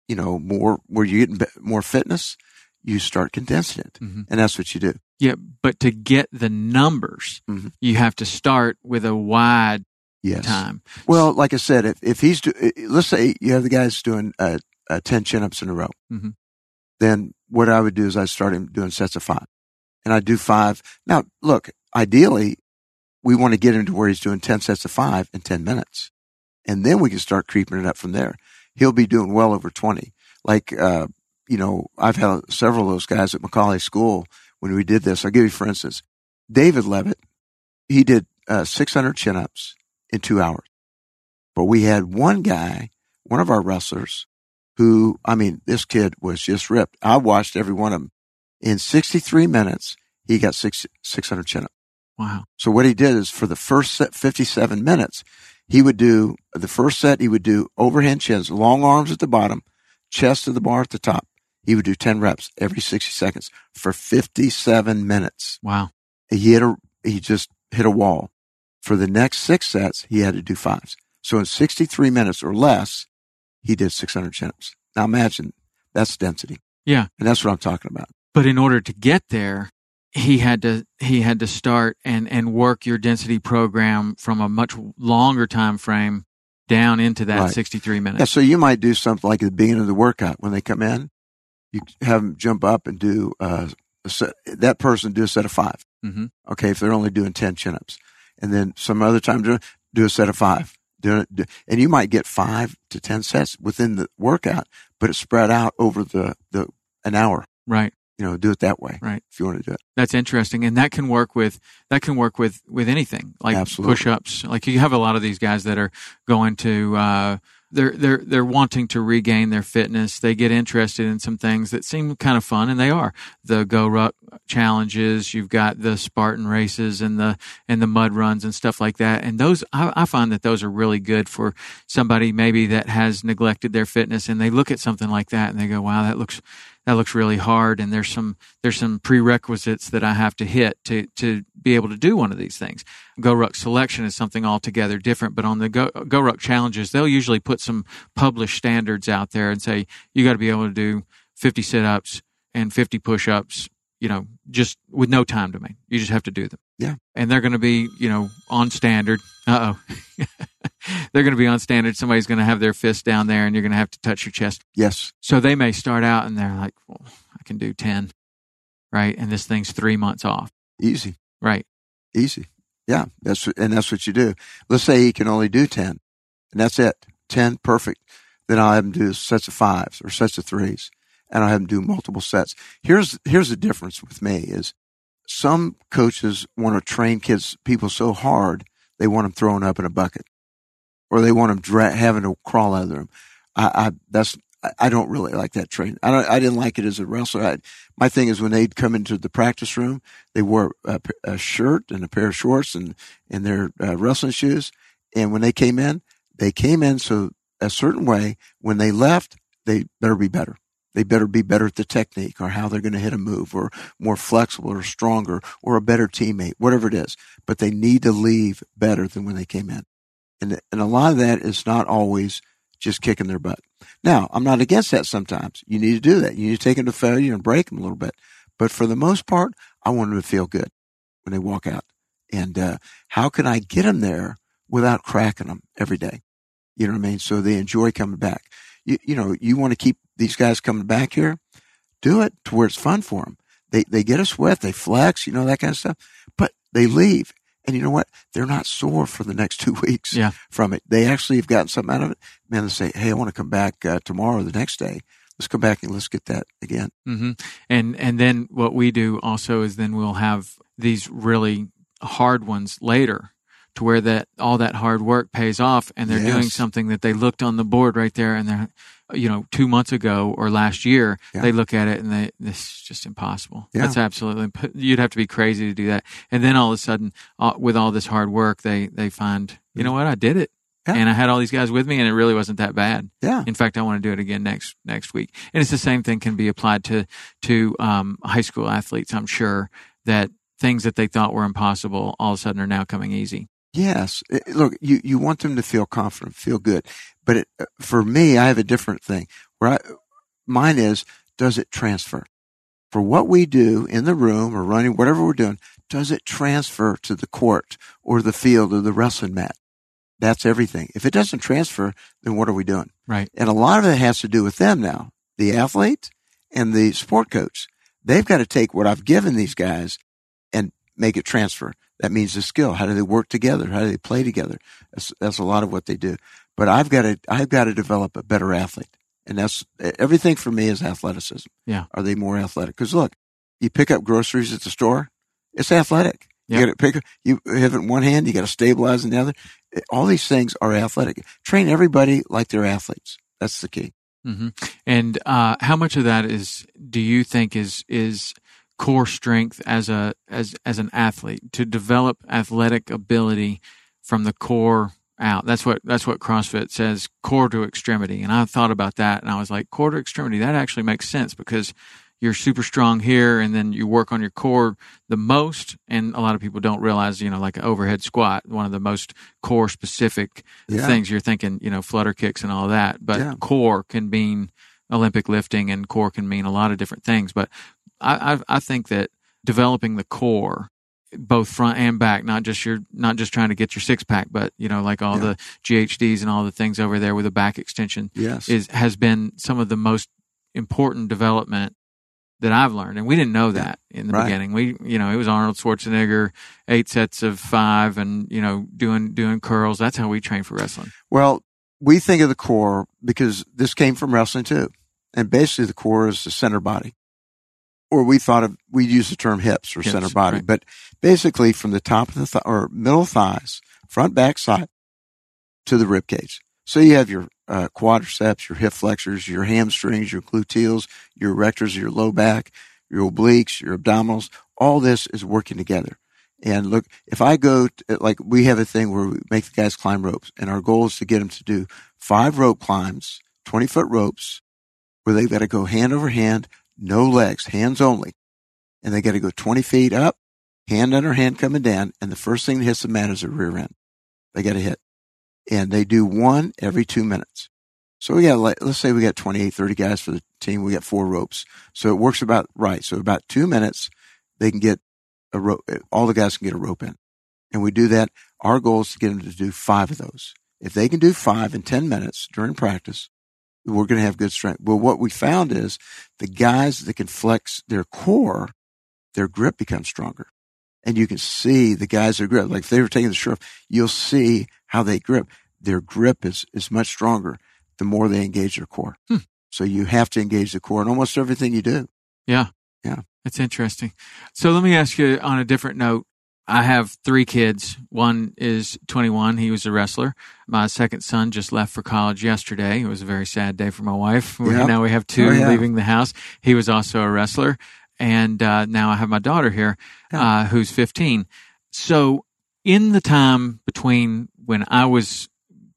you know, more where you're getting more fitness, you start condensing it, Mhm. and that's what you do. Yeah, but to get the numbers, Mhm. you have to start with a wide Yes. time. Well, like I said, if, if he's, do, let's say you have the guys doing uh, uh, 10 chin ups in a row, Mhm. then what I would do is I'd start him doing sets of five and I'd do five. Now, look, ideally, we want to get him to where he's doing 10 sets of five in 10 minutes. And then we can start creeping it up from there. He'll be doing well over 20. Like, uh, you know, I've had several of those guys at McCallie School when we did this. I'll give you, for instance, David Levitt, he did uh, 600 chin ups in two hours. But we had one guy, one of our wrestlers, who, I mean, this kid was just ripped. I watched every one of them. In 63 minutes, he got six, 600 chin ups. Wow. So what he did is for the first set, 57 minutes, he would do the first set, he would do overhand chins, long arms at the bottom, chest to the bar at the top. He would do 10 reps every 60 seconds for 57 minutes. Wow. He hit a, he just hit a wall. For the next six sets, he had to do fives. So in 63 minutes or less, he did 600 chin-ups. Now imagine that's density. Yeah. And that's what I'm talking about. But in order to get there, he had to he had to start and and work your density program from a much longer time frame down into that Right. 63 Yeah. minutes. So you might do something like at the beginning of the workout when they come in. you have them jump up and do uh, set, that person do a set of 5 Mm-hmm. Okay, if they're only doing ten chin ups, and then some other time do, do a set of five. Do, do, and you might get five to ten sets within the workout, but it's spread out over the the an hour. Right. You know, do it that way. Right. If you want to do it. That's interesting, and that can work with that can work with with anything like push-ups. Like you have a lot of these guys that are going to uh, they're they're they're wanting to regain their fitness. They get interested in some things that seem kind of fun, and they are the Go Ruck challenges. You've got the Spartan races and the and the mud runs and stuff like that. And those I, I find that those are really good for somebody maybe that has neglected their fitness, and they look at something like that and they go, "Wow, that looks." That looks really hard, and there's some there's some prerequisites that I have to hit to to be able to do one of these things. Go Ruck selection is something altogether different, but on the Go, Go Ruck challenges, they'll usually put some published standards out there and say you got to be able to do 50 sit ups and 50 push ups, you know, just with no time domain. You just have to do them. Yeah. And they're going to be, you know, on standard. Uh oh. they're going to be on standard. Somebody's going to have their fist down there and you're going to have to touch your chest. Yes. So they may start out and they're like, well, I can do 10, right? And this thing's three months off, Easy. right? Easy. Yeah. That's and that's what you do. Let's say he can only do ten, and that's it. Ten, perfect. Then I'll have him do sets of fives or sets of threes, and I'll have him do multiple sets. Here's here's the difference with me is some coaches want to train kids people so hard they want them thrown up in a bucket, or they want them dra- having to crawl out of the room. I, I that's I- don't really like that training. I don't, I didn't like it as a wrestler. I, my thing is when they'd come into the practice room, they wore a shirt and a pair of shorts and and their uh, wrestling shoes. And when they came in, they came in so a certain way. When they left, they better be better. They better be better at the technique or how they're going to hit a move or more flexible or stronger or a better teammate, whatever it is. But they need to leave better than when they came in. And, and a lot of that is not always just kicking their butt. Now, I'm not against that sometimes. You need to do that. You need to take them to failure and break them a little bit. But for the most part, I want them to feel good when they walk out. And uh, how can I get them there without cracking them every day? You know what I mean? So they enjoy coming back. You, you know, you want to keep these guys coming back here, do it to where it's fun for them. They, they get a sweat, they flex, you know, that kind of stuff, but they leave. And you know what? They're not sore for the next two weeks Yeah. from it. They actually have gotten something out of it. Man, they say, Hey, I want to come back uh, tomorrow or the next day. Let's come back and let's get that again. hmm And and then what we do also is then we'll have these really hard ones later, to where that all that hard work pays off, and they're doing something that they looked on the board right there, and they're you know two months ago or last year Yeah. they look at it and they this is just impossible. Yeah. That's absolutely you'd have to be crazy to do that, and then all of a sudden uh, with all this hard work they they find you know what I did it. Yeah. And I had all these guys with me, and it really wasn't that bad. Yeah. In fact, I want to do it again next next week. And it's the same thing can be applied to to um, high school athletes. I'm sure that things that they thought were impossible all of a sudden are now coming easy. Yes. Uh, Look, you, you want them to feel confident, feel good. But it, uh, for me, I have a different thing where I, mine is, does it transfer? For what we do in the room or running, whatever we're doing, does it transfer to the court or the field or the wrestling mat? That's everything. If it doesn't transfer, then what are we doing? Right. And a lot of it has to do with them now, the athlete and the sport coach. They've got to take what I've given these guys and make it transfer. That means the skill. How do they work together? How do they play together? That's, that's a lot of what they do. But I've got to, I've got to develop a better athlete. And that's everything for me is athleticism. Yeah. Are they more athletic? Cause look, you pick up groceries at the store. It's athletic. You got to pick, up- you have it in one hand. You got to stabilize in the other. All these things are athletic. Train everybody like they're athletes. That's the key. hmm And uh, how much of that is do you think is is core strength as a as as an athlete to develop athletic ability from the core out? That's what that's what CrossFit says, core to extremity. And I thought about that, and I was like, core to extremity. That actually makes sense because you're super strong here, and then you work on your core the most. And a lot of people don't realize, you know, like overhead squat, one of the most core specific Yeah. things. You're thinking, you know, flutter kicks and all that, but Yeah. core can mean Olympic lifting, and core can mean a lot of different things. But I, I, I think that developing the core, both front and back, not just your, not just trying to get your six pack, but you know, like all Yeah. the GHDs and all the things over there with a back extension, Yes. is has been some of the most important development that I've learned. And we didn't know that in the Right. beginning. We, you know, it was Arnold Schwarzenegger, eight sets of five and, you know, doing, doing curls. That's how we train for wrestling. Well, we think of the core because this came from wrestling too. And basically the core is the center body. Or we thought of, we use the term hips or Hips, center body, right. but basically from the top of the th- or middle thighs, front, back, side to the rib cage. So you have your uh, quadriceps, your hip flexors, your hamstrings, your gluteals, your erectors, your low back, your obliques, your abdominals. All this is working together. And look, if I go, to, like we have a thing where we make the guys climb ropes and our goal is to get them to do five rope climbs, 20 foot ropes where they've got to go hand over hand, no legs, hands only. And they got to go 20 feet up, hand under hand coming down. And the first thing that hits the mat is their rear end. They got to hit and they do one every two minutes. So we got, let's say we got 28, 30 guys for the team. We got four ropes. So it works about right. So about two minutes, they can get a rope. All the guys can get a rope in. And we do that. Our goal is to get them to do five of those. If they can do five in 10 minutes during practice, we're going to have good strength. Well, what we found is the guys that can flex their core, their grip becomes stronger. And you can see the guys that grip, like if they were taking the shirt off, you'll see how they grip. Their grip is, is much stronger the more they engage their core. Hmm. So you have to engage the core in almost everything you do. Yeah. Yeah. That's interesting. So let me ask you on a different note. I have three kids. One is 21. He was a wrestler. My second son just left for college yesterday. It was a very sad day for my wife. Yeah. Now we have two Oh, yeah. leaving the house. He was also a wrestler. And uh, now I have my daughter here, Yeah. uh, who's 15. So in the time between when I was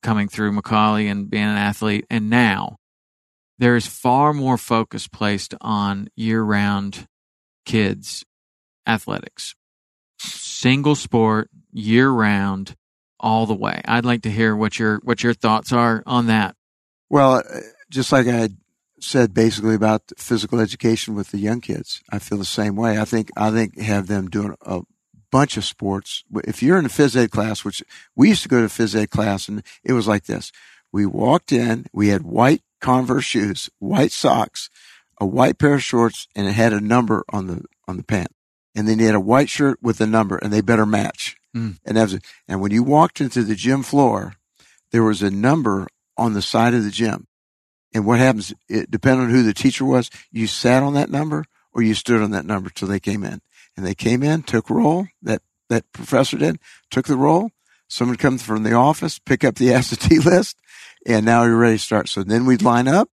coming through McCallie and being an athlete and now, there is far more focus placed on year round kids athletics. Single sport, year round, all the way. I'd like to hear what your what your thoughts are on that. Well, uh, just like I said basically about physical education with the young kids, I feel the same way. I think, I think have them doing a bunch of sports. If you're in a phys ed class, which we used to go to phys ed class and it was like this. We walked in, we had white Converse shoes, white socks, a white pair of shorts, and it had a number on the, on the pant. And then you had a white shirt with a number and they better match. Mm. And that was. And when you walked into the gym floor, there was a number on the side of the gym. And what happens, it depending on who the teacher was, you sat on that number or you stood on that number till they came in. And they came in, took roll, that, that professor did, took the roll. Someone comes from the office, pick up the absentee list, and now you're ready to start. So then we'd line up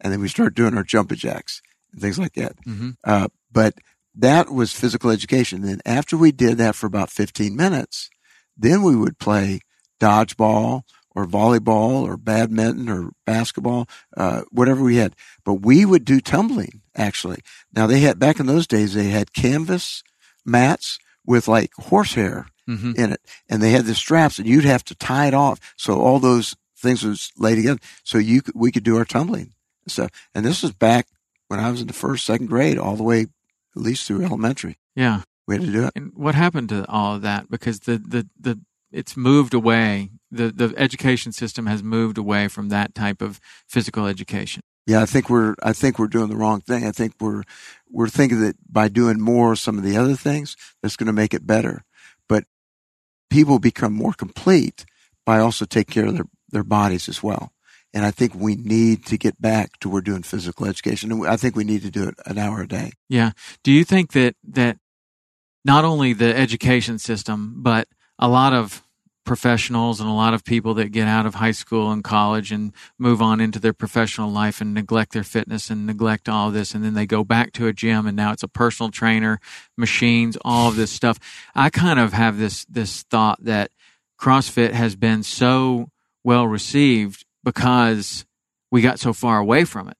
and then we start doing our jumping jacks and things like that. Mm-hmm. Uh, but that was physical education. Then after we did that for about 15 minutes, then we would play dodgeball or volleyball or badminton or basketball, uh, whatever we had. But we would do tumbling actually. Now they had, back in those days, they had canvas mats with like horsehair Mm-hmm. in it and they had the straps and you'd have to tie it off. So all those things was laid together. So you could, we could do our tumbling and stuff. And this was back when I was in the first, second grade, all the way at least through elementary. Yeah. We had to do it. And what happened to all of that? Because the, the, the, it's moved away. The, the education system has moved away from that type of physical education. Yeah, I think we're I think we're doing the wrong thing. I think we're we're thinking that by doing more of some of the other things, that's going to make it better. But people become more complete by also taking care of their their bodies as well. And I think we need to get back to we're doing physical education, and I think we need to do it an hour a day. Yeah. Do you think that that not only the education system, but a lot of professionals and a lot of people that get out of high school and college and move on into their professional life and neglect their fitness and neglect all of this and then they go back to a gym and now it's a personal trainer, machines, all of this stuff. I kind of have this this thought that CrossFit has been so well received because we got so far away from it.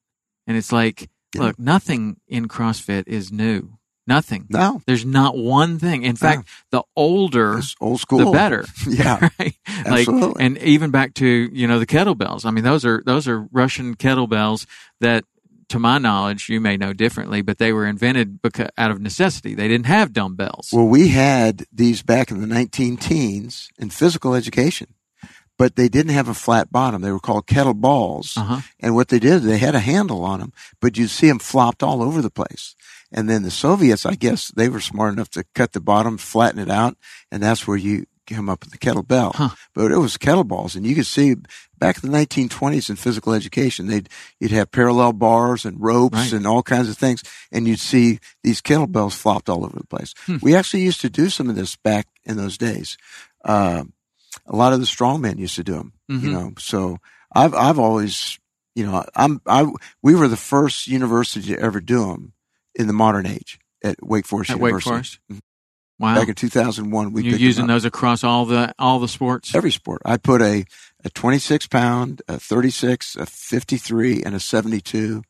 And it's like, Yeah. look, nothing in CrossFit is new. Nothing. No, There's not one thing. In fact, the older, it's old school. the better. Yeah, right? Like, absolutely. and even back to you know the kettlebells. I mean, those are those are Russian kettlebells that, to my knowledge, you may know differently, but they were invented because out of necessity. They didn't have dumbbells. Well, we had these back in the 19 teens in physical education, but they didn't have a flat bottom. They were called kettle balls. Uh-huh. And what they did, they had a handle on them, but you'd see them flopped all over the place. And then the Soviets, I guess, they were smart enough to cut the bottom, flatten it out, and that's where you come up with the kettlebell. Huh. But it was kettleballs, and you could see back in the 1920s in physical education, they'd you'd have parallel bars and ropes Right. and all kinds of things, and you'd see these kettlebells flopped all over the place. Hmm. We actually used to do some of this back in those days. Uh, a lot of the strongmen used to do them, you Mhm. know. So I've I've always, you know, I'm I we were the first university to ever do them in the modern age at Wake Forest At Wake University. Forest? Mhm. Wow. Back in 2001, we You're using those across all the all the sports. every sport. I put a a 26 pound, a 36, a 53, and a 72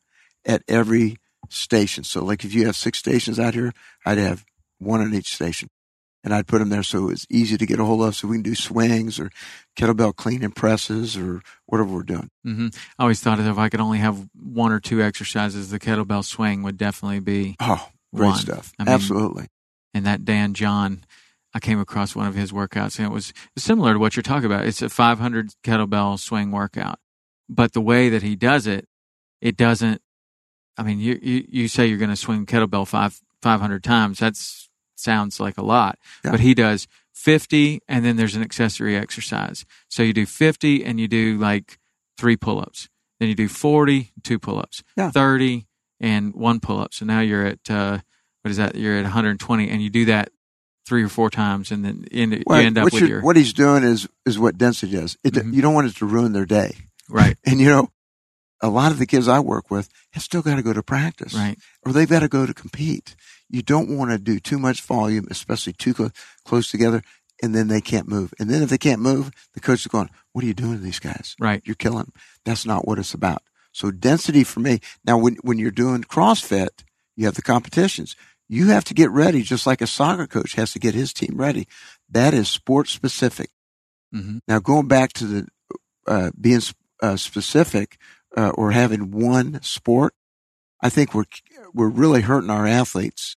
at every station. So like if you have six stations out here, I'd have one on each station. And I'd put them there so it's easy to get a hold of so we can do swings or kettlebell clean and presses or whatever we're doing. hmm I always thought that if I could only have one or two exercises, the kettlebell swing would definitely be. Oh, great One. stuff. I mean, Absolutely. And that Dan John, I came across one of his workouts, and it was similar to what you're talking about. It's a 500 kettlebell swing workout, but the way that he does it, it doesn't. I mean, you you, you say you're going to swing kettlebell five 500 times. That's sounds like a lot, Yeah. but he does 50, and then there's an accessory exercise. So you do 50, and you do like three pull-ups. Then you do 40, two pull-ups. Yeah. 30 and one pull-up. So now you're at uh, what is that? You're at 120, and you do that three or four times, and then end, Well, you end up with your what he's doing is is what density does. It, Mhm. You don't want it to ruin their day. right, And you know, a lot of the kids I work with have still got to go to practice. right, or they've got to go to compete. You don't want to do too much volume, especially too close, close together, and then they can't move. And then if they can't move, the coach is going, "What are you doing to these guys? right. You're killing them." That's not what it's about. So density for me. Now, when when you're doing CrossFit, you have the competitions. You have to get ready, just like a soccer coach has to get his team ready. That is sport specific. hmm Now, going back to the uh, being uh, specific uh, or having one sport, I think we're we're really hurting our athletes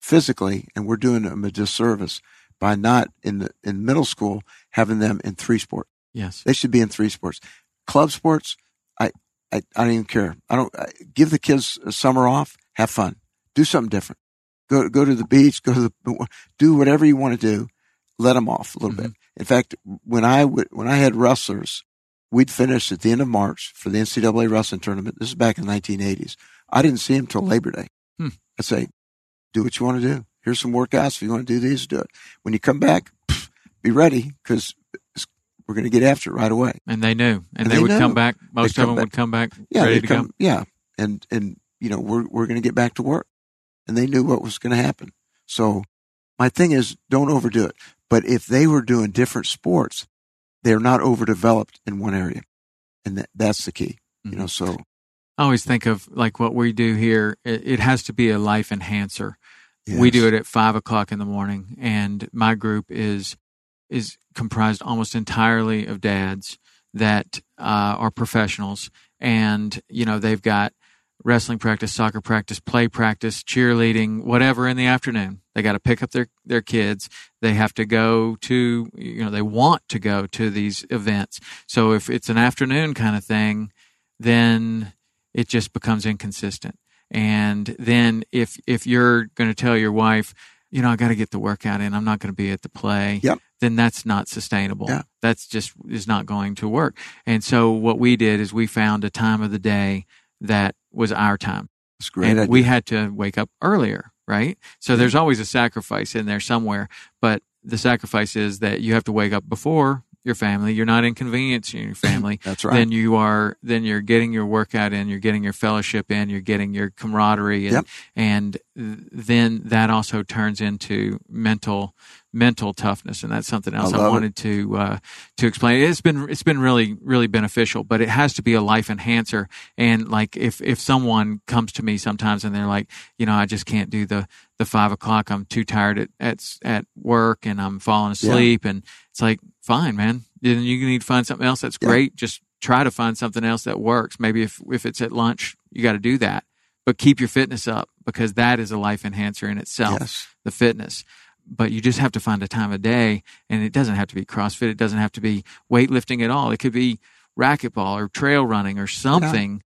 physically, and we're doing them a disservice by not in the in middle school having them in three sports. Yes, They should be in three sports. Club sports, I I, I don't even care. I don't I, give the kids a summer off. Have fun. Do something different. Go go to the beach. Go to the do whatever you want to do. Let them off a little mm-hmm. bit. In fact, when I when I had wrestlers, we'd finish at the end of March for the NCAA wrestling tournament. This is back in the 1980s. I didn't see him till Labor Day. Hmm. I'd say, do what you want to do. Here's some workouts. If you want to do these, do it. When you come back, pff, be ready because we're going to get after it right away. and they knew, and, And they, they would come back. Most of them back. would come back Yeah, ready to come, go. yeah, and and you know we're we're going to get back to work, and they knew what was going to happen. So my thing is, don't overdo it. But if they were doing different sports, they're not overdeveloped in one area, and that, that's the key. You know, so I always think of like what we do here. It, it has to be a life enhancer. We do it at five o'clock in the morning, and my group is is comprised almost entirely of dads that uh, are professionals, and you know they've got wrestling practice, soccer practice, play practice, cheerleading, whatever in the afternoon. They got to pick up their their kids. They have to go to you know they want to go to these events. So if it's an afternoon kind of thing, then it just becomes inconsistent. And then if if you're going to tell your wife, you know, I got to get the workout in, I'm not going to be at the play. Yep. Then that's not sustainable. Yeah. That's just is not going to work. And so what we did is we found a time of the day that was our time. a great. and idea. we had to wake up earlier, right? So there's always a sacrifice in there somewhere, but the sacrifice is that you have to wake up before your family. You're not inconveniencing your family that's right. then you are then you're getting your workout in, you're getting your fellowship in, you're getting your camaraderie, and Yep. and then that also turns into mental mental toughness, and that's something else I, it. wanted to uh, to explain. It's been it's been really really beneficial, but it has to be a life enhancer. And like if if someone comes to me sometimes and they're like, you know, I just can't do the the five o'clock. I'm too tired at at at work, and I'm falling Yeah. asleep, and it's like fine, man. Then you need to find something else that's Yeah. great. Just try to find something else that works. Maybe if if it's at lunch, you got to do that. But keep your fitness up because that is a life enhancer in itself. yes. The fitness. But you just have to find a time of day and it doesn't have to be CrossFit. It doesn't have to be weightlifting at all. It could be racquetball or trail running or something, yeah.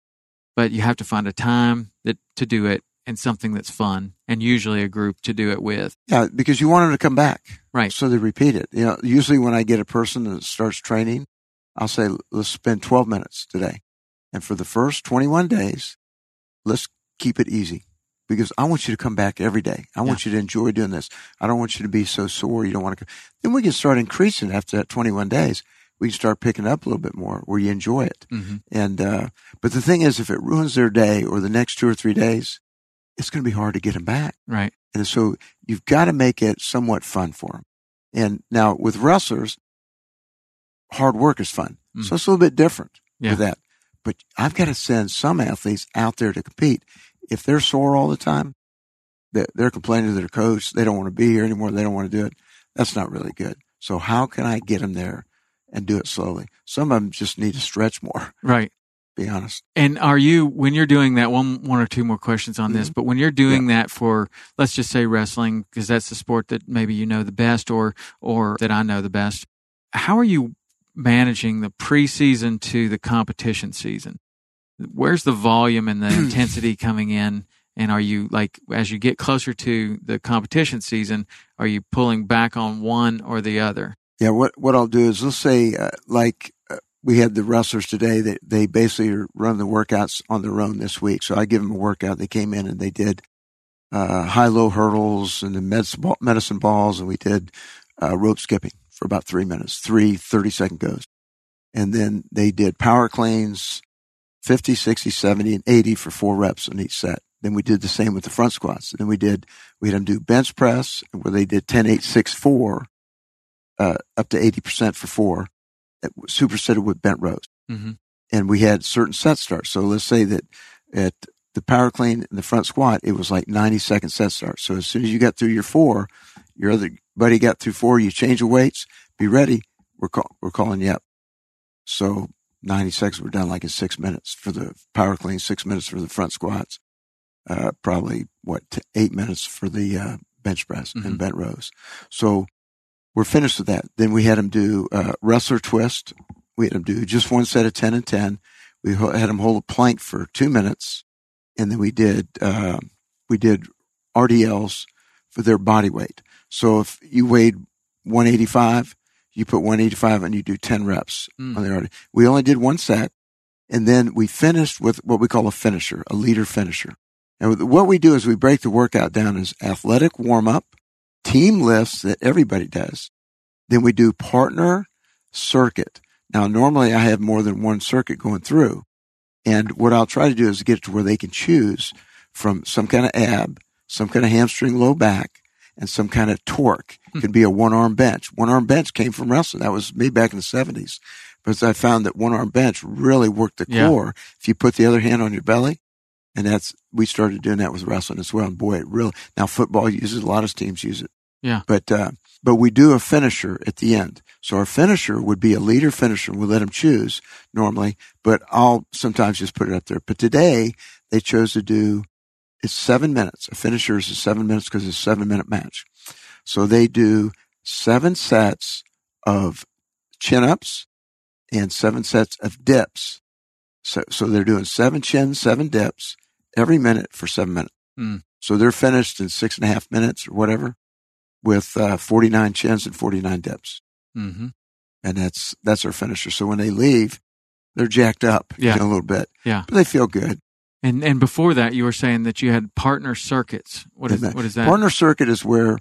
but you have to find a time that to do it and something that's fun and usually a group to do it with. Yeah, because you want them to come back. Right. So they repeat it. You know, usually when I get a person that starts training, I'll say, let's spend 12 minutes today. And for the first 21 days, let's keep it easy because I want you to come back every day. I want yeah. you to enjoy doing this. I don't want you to be so sore. You don't want to. Then we can start increasing after that 21 days. We can start picking up a little bit more where you enjoy it. Mm-hmm. And, uh, but the thing is, if it ruins their day or the next two or three days, it's going to be hard to get them back. Right. And so you've got to make it somewhat fun for them. And now with wrestlers, hard work is fun. Mm. So it's a little bit different yeah. with that. But I've got to send some athletes out there to compete. If they're sore all the time, they're complaining to their coach. They don't want to be here anymore. They don't want to do it. That's not really good. So how can I get them there and do it slowly? Some of them just need to stretch more. Right be honest. And are you when you're doing that one one or two more questions on mm-hmm. this, but when you're doing yeah. that for let's just say wrestling because that's the sport that maybe you know the best or or that I know the best, how are you managing the preseason to the competition season? Where's the volume and the intensity coming in? And are you like as you get closer to the competition season, are you pulling back on one or the other? Yeah, what what I'll do is let's say uh, like we had the wrestlers today that they basically run the workouts on their own this week. So I give them a workout. They came in and they did uh, high low hurdles and the medicine balls, and we did uh, rope skipping for about three minutes, three 30 second goes. And then they did power cleans, 50, 60, 70, and 80 for four reps on each set. Then we did the same with the front squats. And then we did, we had them do bench press where they did 10, 8, 6, 4, uh, up to 80% for four supersetted with bent rows. Mm-hmm. And we had certain set starts. So let's say that at the power clean and the front squat, it was like 90 second set starts. So as soon as you got through your four, your other buddy got through four, you change the weights, be ready. We're, call, we're calling you up. So 90 seconds were done like in six minutes for the power clean, six minutes for the front squats. Uh, probably what, eight minutes for the, uh, bench press mm-hmm. and bent rows. So we're finished with that. Then we had him do uh, wrestler twist. We had him do just one set of 10 and 10. We had him hold a plank for two minutes. And then we did, uh, we did RDLs for their body weight. So if you weighed 185, you put 185 and you do 10 reps mm. on the RDL. We only did one set. And then we finished with what we call a finisher, a leader finisher. And what we do is we break the workout down as athletic warm up, team lifts that everybody does. Then we do partner circuit. Now, normally I have more than one circuit going through. And what I'll try to do is get it to where they can choose from some kind of ab, some kind of hamstring low back, and some kind of torque. It could be a one arm bench. One arm bench came from wrestling. That was me back in the 70s. But I found that one arm bench really worked the yeah. core. If you put the other hand on your belly, and that's, we started doing that with wrestling as well. And boy, it really, now football uses, a lot of teams use it. Yeah. But, uh, but we do a finisher at the end. So our finisher would be a leader finisher. We let them choose normally, but I'll sometimes just put it up there. But today they chose to do, it's seven minutes. A finisher is seven minutes because it's a seven minute match. So they do seven sets of chin ups and seven sets of dips. So, so they're doing seven chins, seven dips every minute for seven minutes. Mm. So they're finished in six and a half minutes or whatever with uh, 49 chins and 49 dips. Mm-hmm. And that's, that's our finisher. So when they leave, they're jacked up yeah. You know, a little bit. Yeah. But they feel good. And and before that, you were saying that you had partner circuits. What is that, what is that? Partner circuit is where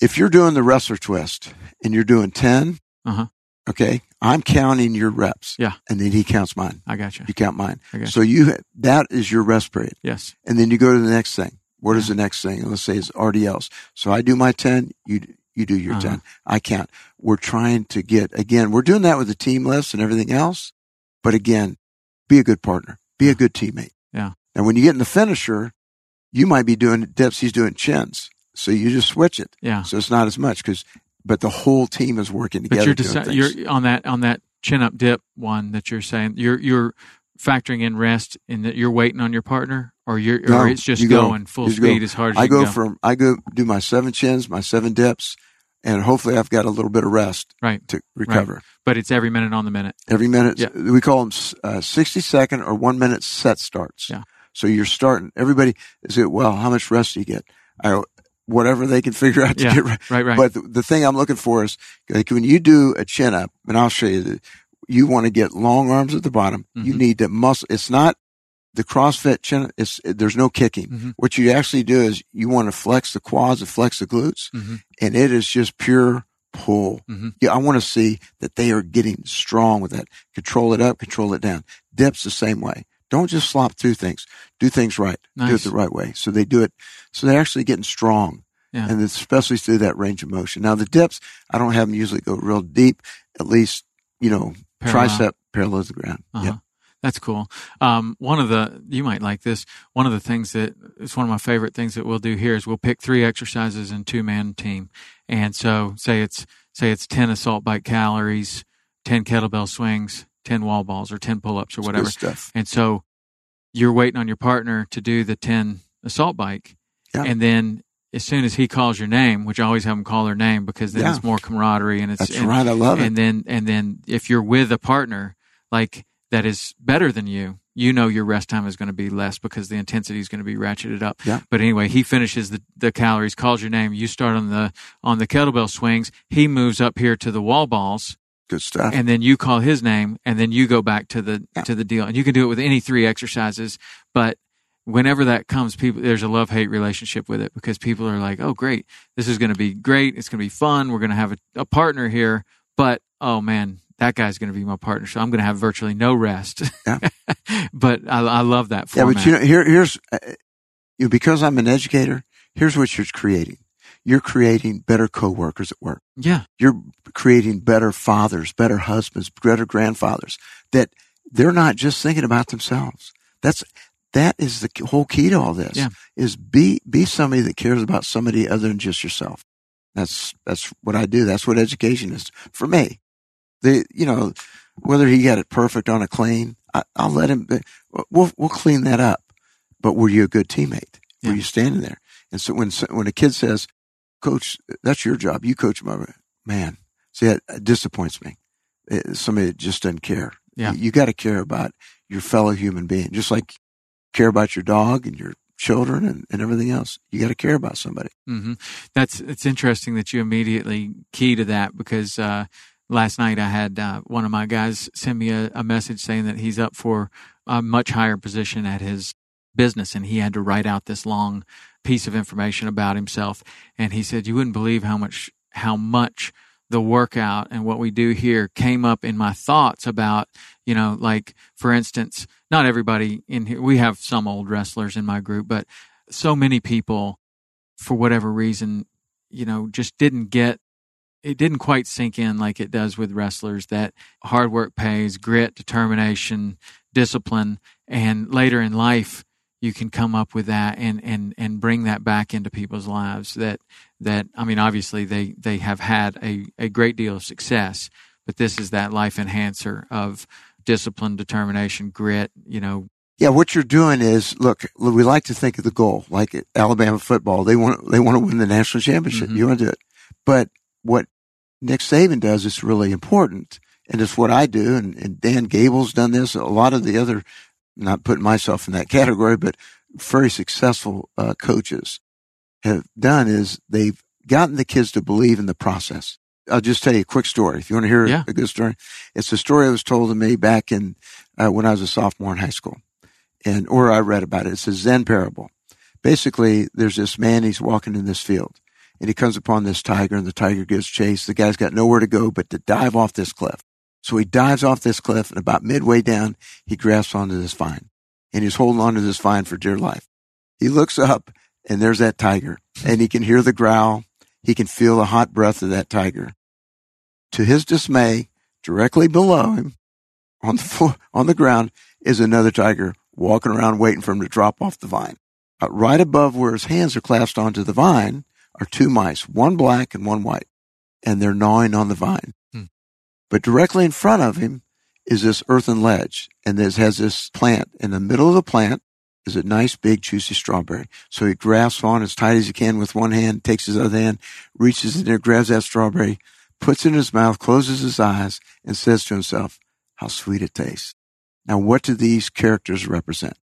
if you're doing the wrestler twist and you're doing 10, uh-huh. okay, I'm counting your reps. Yeah. And then he counts mine. I got you. You count mine. So you, that is your rest period. Yes. And then you go to the next thing. What is the next thing? Let's say it's RDLs. So I do my 10, you, you do your uh-huh. 10. I count. We're trying to get, again, we're doing that with the team lifts and everything else. But again, be a good partner, be a good teammate. Yeah. And when you get in the finisher, you might be doing dips, he's doing chins. So you just switch it. Yeah. So it's not as much because, but the whole team is working together. But you're, deci- you're on that, on that chin up dip one that you're saying, you're, you're factoring in rest in that you're waiting on your partner or you're No, or it's just you go. going full just go. speed as hard as I you go, go. from I go do my seven chins, my seven dips, and hopefully I've got a little bit of rest right, to recover. but it's every minute on the minute. Every minute, Yeah. we call them uh, sixty second or one minute set starts. Yeah. So you're starting. Everybody is it. Well, how much rest do you get? I, whatever they can figure out to Yeah. get rest. Right, right. But the, the thing I'm looking for is like when you do a chin up, and I'll show you that you want to get long arms at the bottom. You Mhm. need to muscle. It's not the CrossFit chin. It's there's no kicking. Mhm. What you actually do is you want to flex the quads and flex the glutes, Mhm. and it is just pure pull. Mhm. Yeah, I want to see that they are getting strong with that. Control it up, control it down. Dips the same way. Don't just slop through things. Do things right. Do it the right way. So they do it. So they're actually getting strong Yeah. and especially through that range of motion. Now the dips, I don't have them usually go real deep, at least, you know, Parallel. tricep parallel to the ground. Uh-huh. Yeah. That's cool. Um, one of the you might like this. One of the things that it's one of my favorite things that we'll do here is we'll pick three exercises in two man team, and so say it's say it's ten assault bike calories, ten kettlebell swings, ten wall balls, or ten pull ups or whatever. And so you're waiting on your partner to do the 10 assault bike. Yeah. And then as soon as he calls your name, which I always have him call their name because then Yeah. it's more camaraderie and it's, That's and, right. I love it. and then, and then if you're with a partner like that is better than you, you know your rest time is going to be less because the intensity is going to be ratcheted up. Yeah. But anyway, he finishes the, the calories, calls your name. You start on the, on the kettlebell swings. He moves up here to the wall balls Good stuff. and then you call his name and then you go back to the Yeah. to the deal and you can do it with any three exercises but whenever that comes people there's a love hate relationship with it because people are like oh great this is going to be great it's going to be fun we're going to have a, a partner here but oh man that guy's going to be my partner so i'm going to have virtually no rest Yeah. but I, I love that yeah, but you know, here, here's, uh, you know, because I'm an educator, here's what you're creating. You're creating better coworkers at work. yeah You're creating better fathers, better husbands, better grandfathers that they're not just thinking about themselves. That's, that is the whole key to all this Yeah. is be, be somebody that cares about somebody other than just yourself. That's, that's what I do. That's what education is for me. The, you know, whether he got it perfect on a clean, I, I'll let him, we'll, we'll clean that up. But were you a good teammate? Were Yeah. you standing there? And so when, when a kid says, coach, that's your job. You coach my man. See, that disappoints me. It- somebody that just doesn't care. Yeah. You, got to care about your fellow human being, just like care about your dog and your children and, and everything else. You got to care about somebody. hmm That's it's interesting that you immediately key to that because uh, last night I had uh, one of my guys send me a, a message saying that he's up for a much higher position at his business and he had to write out this long piece of information about himself. And he said you wouldn't believe how much how much the workout and what we do here came up in my thoughts about you know like for instance not everybody in here we have some old wrestlers in my group but so many people for whatever reason, you know, just didn't get it didn't quite sink in like it does with wrestlers that hard work pays, grit, determination, discipline, and later in life you can come up with that and and and bring that back into people's lives that that I mean obviously they they have had a a great deal of success, but this is that life enhancer of discipline, determination, grit, you know, Yeah, what you're doing is look. We like to think of the goal, like Alabama football. They want they want to win the national championship. Mhm. You want to do it, but what Nick Saban does is really important, and it's what I do. And, and Dan Gable's done this. A lot of the other, not putting myself in that category, but very successful uh, coaches have done is they've gotten the kids to believe in the process. I'll just tell you a quick story. If you want to hear Yeah. a good story, it's a story that was told to me back in uh, when I was a sophomore in high school and or I read about it. It's a Zen parable. Basically, there's this man. He's walking in this field, and he comes upon this tiger, and the tiger gives chase. The guy's got nowhere to go but to dive off this cliff. So he dives off this cliff, and about midway down, he grasps onto this vine, and he's holding onto this vine for dear life. He looks up, and there's that tiger, and he can hear the growl. He can feel the hot breath of that tiger. To his dismay, directly below him, on the floor, on the ground, is another tiger walking around waiting for him to drop off the vine. Uh, right above where his hands are clasped onto the vine are two mice, one black and one white, and they're gnawing on the vine. But directly in front of him is this earthen ledge, and this has this plant. In the middle of the plant is a nice big juicy strawberry. So he grasps on as tight as he can with one hand, takes his other hand, reaches in there, grabs that strawberry, puts it in his mouth, closes his eyes, and says to himself, how sweet it tastes. Now, what do these characters represent?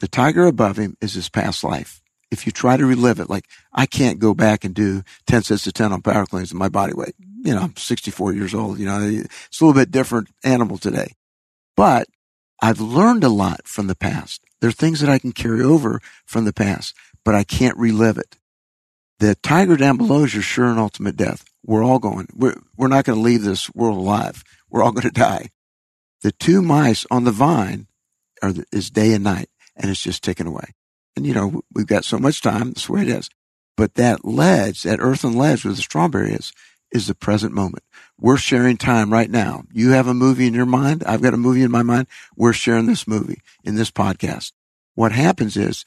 The tiger above him is his past life. If you try to relive it, like I can't go back and do 10 sets of 10 on power cleans in my body weight. You know, I'm 64 years old. You know, it's a little bit different animal today, but I've learned a lot from the past. There are things that I can carry over from the past, but I can't relive it. The tiger down below is your sure and ultimate death. We're all going. We're, we're not going to leave this world alive. We're all going to die. The two mice on the vine are the, is day and night, and it's just ticking away. And you know we've got so much time. That's the way it is. But that ledge, that earthen ledge where the strawberry is, is the present moment. We're sharing time right now. You have a movie in your mind. I've got a movie in my mind. We're sharing this movie in this podcast. What happens is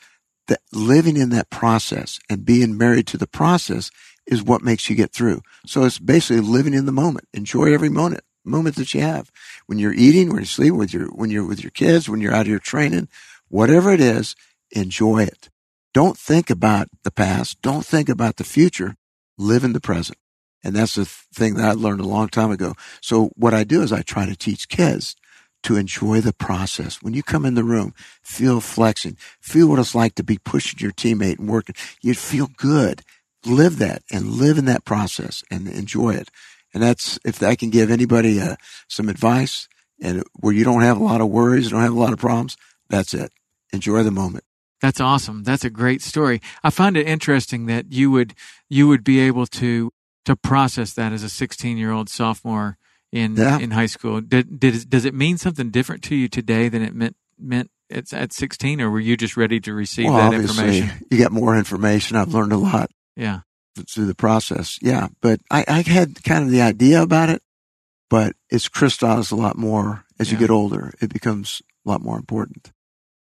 that living in that process and being married to the process is what makes you get through. So it's basically living in the moment. Enjoy every moment, moment that you have. When you're eating, when you're sleeping, with your, when you're with your kids, when you're out here training, whatever it is, enjoy it. Don't think about the past. Don't think about the future. Live in the present. And that's the thing that I learned a long time ago. So what I do is I try to teach kids to enjoy the process. When you come in the room, feel flexing, feel what it's like to be pushing your teammate and working. You'd feel good. Live that and live in that process and enjoy it. And that's, if I can give anybody uh, some advice and where you don't have a lot of worries, don't have a lot of problems, that's it. Enjoy the moment. That's awesome. That's a great story. I find it interesting that you would, you would be able to to process that as a 16 year old sophomore in yeah. in high school. Did, did does it mean something different to you today than it meant meant it's at 16 or were you just ready to receive well, that information? You get more information. I've learned a lot. Yeah. Through the process. Yeah. But I, I had kind of the idea about it, but it's crystallized a lot more as yeah. you get older. It becomes a lot more important.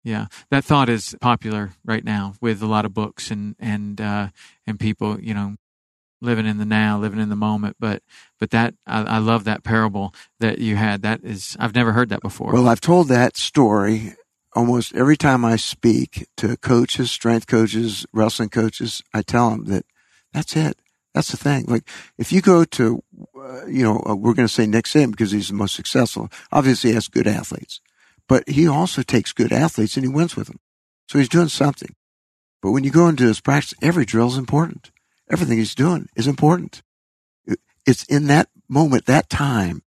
Yeah, that thought is popular right now with a lot of books and and uh, and people, you know, living in the now, living in the moment. But but that I, I, love that parable that you had. That is I've never heard that before. Well, I've told that story almost every time I speak to coaches, strength coaches, wrestling coaches. I tell them that that's it. That's the thing. Like if you go to, uh, you know, uh, we're going to say Nick Saban because he's the most successful. Obviously, he has good athletes, but he also takes good athletes and he wins with them. So he's doing something. But when you go into his practice, every drill is important everything he's doing is important. It's in that moment, that time.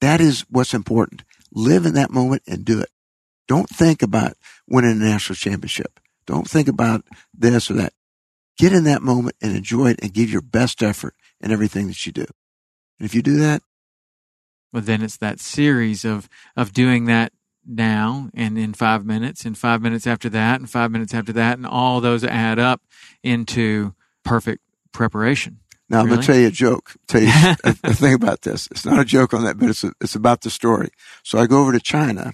That is what's important. Live in that moment and do it. Don't think about winning a national championship. Don't think about this or that. Get in that moment and enjoy it and give your best effort in everything that you do. And if you do that, well, then it's that series of, of doing that now and in five minutes and five minutes after that and five minutes after that. And all those add up into perfect preparation. Now really? I'm going to tell you a joke. Tell you a, a, thing about this. It's not a joke on that, but it's a, it's about the story. So I go over to China,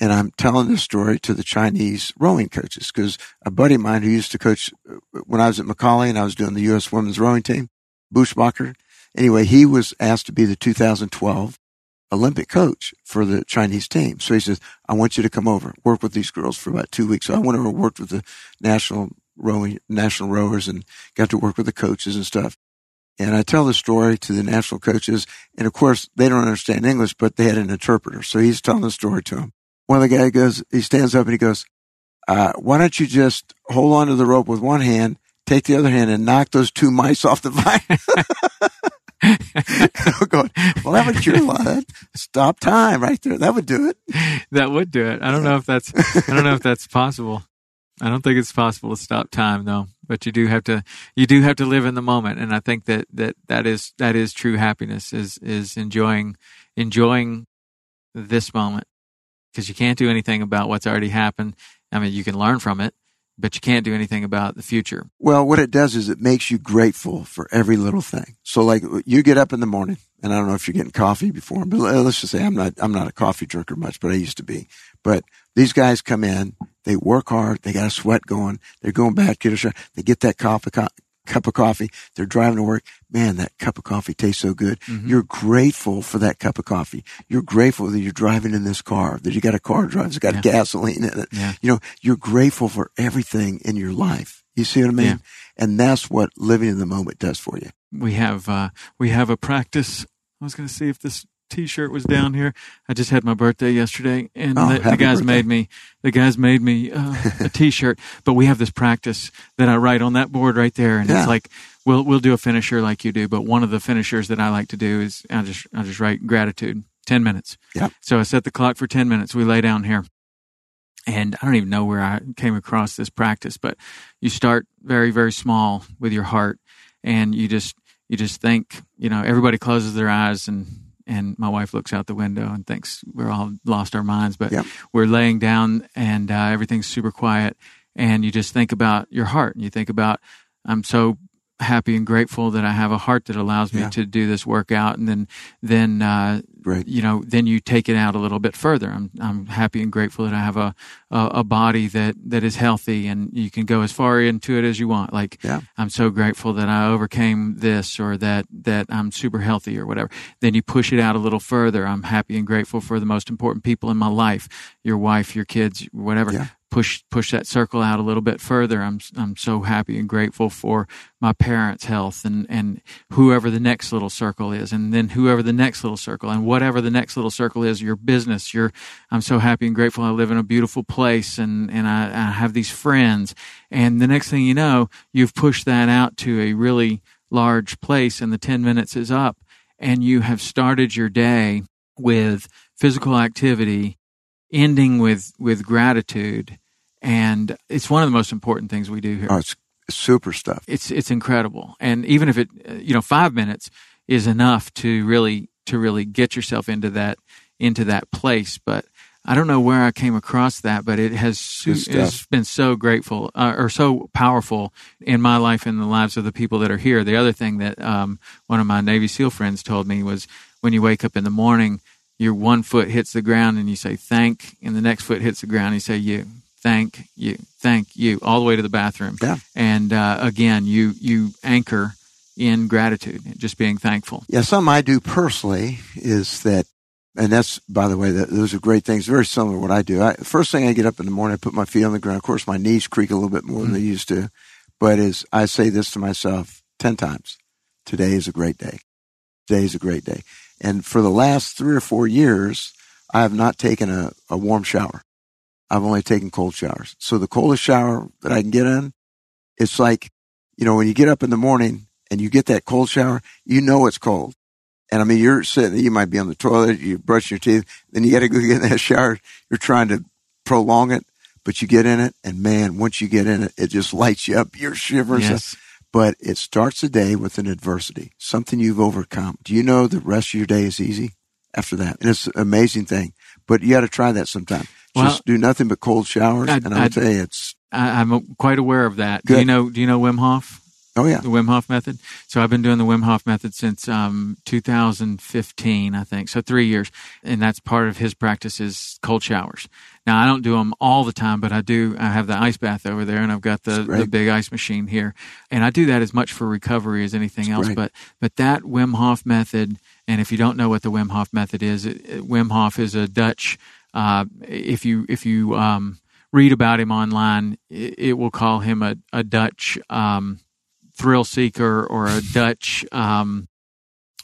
and I'm telling this story to the Chinese rowing coaches because a buddy of mine who used to coach uh, when I was at McCallie and I was doing the U.S. women's rowing team, Buschbacher. Anyway, he was asked to be the 2012 Olympic coach for the Chinese team. So he says, I want you to come over, work with these girls for about two weeks. So I went over and worked with the national rowing, national rowers and got to work with the coaches and stuff. And I tell the story to the national coaches. And of course, they don't understand English, but they had an interpreter. So he's telling the story to them. One of the guys goes, he stands up and he goes, uh, why don't you just hold on to the rope with one hand, take the other hand and knock those two mice off the vine? I'm going, well, that would cure a lot. Stop time right there. That would do it. That would do it. I don't know if that's, I don't know if that's possible. I don't think it's possible to stop time though, but you do have to you do have to live in the moment and I think that that that is that is true happiness is is enjoying enjoying this moment because you can't do anything about what's already happened. I mean, you can learn from it, but you can't do anything about the future. Well, what it does is it makes you grateful for every little thing. So like you get up in the morning and I don't know if you're getting coffee before, but uh, let's just say I'm not, I'm not a coffee drinker much, but I used to be. But these guys come in, they work hard, they got a sweat going, they're going back, get a shot, they get that cup of, cup of coffee. They're driving to work. Man, that cup of coffee tastes so good. Mm-hmm. You're grateful for that cup of coffee. You're grateful that you're driving in this car, that you got a car drive drives, got Yeah. gasoline in it. Yeah. You know, you're grateful for everything in your life. You see what I mean? Yeah. And that's what living in the moment does for you. we have uh, we have a practice. I was going to see if this T-shirt was down here. I just had my birthday yesterday, and Oh, the, the guys birthday. made me the guys made me uh, a T-shirt. But we have this practice that I write on that board right there, and Yeah. it's like we'll we'll do a finisher like you do. But one of the finishers that I like to do is I just I just write gratitude ten minutes. Yep. So I set the clock for ten minutes. We lay down here. And I don't even know where I came across this practice, but you start very, very small with your heart, and you just you just think, you know, everybody closes their eyes, and and my wife looks out the window and thinks we're all lost our minds, but Yep. we're laying down and uh, everything's super quiet, and you just think about your heart, and you think about I'm so happy and grateful that I have a heart that allows me Yeah. to do this workout, and then then uh, Right. you know, then you take it out a little bit further. I'm I'm happy and grateful that I have a a, a body that that is healthy, and you can go as far into it as you want. Like Yeah. I'm so grateful that I overcame this, or that that I'm super healthy, or whatever. Then you push it out a little further. I'm happy and grateful for the most important people in my life, your wife, your kids, whatever. Yeah. Push push that circle out a little bit further. I'm I'm so happy and grateful for my parents' health and and whoever the next little circle is, and then whoever the next little circle, and whatever the next little circle is, your business. Your I'm so happy and grateful. I live in a beautiful place, and and I, I have these friends. And the next thing you know, you've pushed that out to a really large place, and the ten minutes is up, and you have started your day with physical activity, ending with with gratitude, and it's one of the most important things we do here Oh, it's super stuff. it's it's incredible and even if it you know 5 minutes is enough to really to really get yourself into that into that place but I don't know where I came across that, but it has su- Good stuff. it's been so grateful uh, or so powerful in my life and the lives of the people that are here. The other thing that um, one of my Navy SEAL friends told me was when you wake up in the morning, your one foot hits the ground and you say thank, and the next foot hits the ground and you say you, thank you, thank you, all the way to the bathroom. Yeah. And uh, again, you you anchor in gratitude, just being thankful. Yeah, something I do personally is that, and that's, by the way, that, those are great things, very similar to what I do. I, first thing I get up in the morning, I put my feet on the ground. Of course, my knees creak a little bit more than they used to, but is I say this to myself 10 times. Today is a great day. Today is a great day. And for the last three or four years, I have not taken a, a warm shower. I've only taken cold showers. So the coldest shower that I can get in, it's like, you know, when you get up in the morning and you get that cold shower, you know it's cold. And I mean, you're sitting, you might be on the toilet, you brush your teeth, then you got to go get in that shower. You're trying to prolong it, but you get in it. And man, once you get in it, it just lights you up. You're shivering. Yes. But it starts the day with an adversity, something you've overcome. Do you know the rest of your day is easy after that? And it's an amazing thing, but you got to try that sometime. Well- Just do nothing but cold showers. I- and I'll I- tell you, it's, I, I'm quite aware of that. Good. Do you know? Do you know Wim Hof? oh yeah. the Wim Hof method. So I've been doing the Wim Hof method since um, 2015, I think. So three years, and that's part of his practice is cold showers. Now I don't do them all the time, but I do. I have the ice bath over there, and I've got the, the big ice machine here, and I do that as much for recovery as anything else. great. But but that Wim Hof method, and if you don't know what the Wim Hof method is, it, it- Wim Hof is a Dutch. Uh, if you if you um, read about him online, it, it will call him a, a Dutch. Um, thrill seeker or a Dutch um,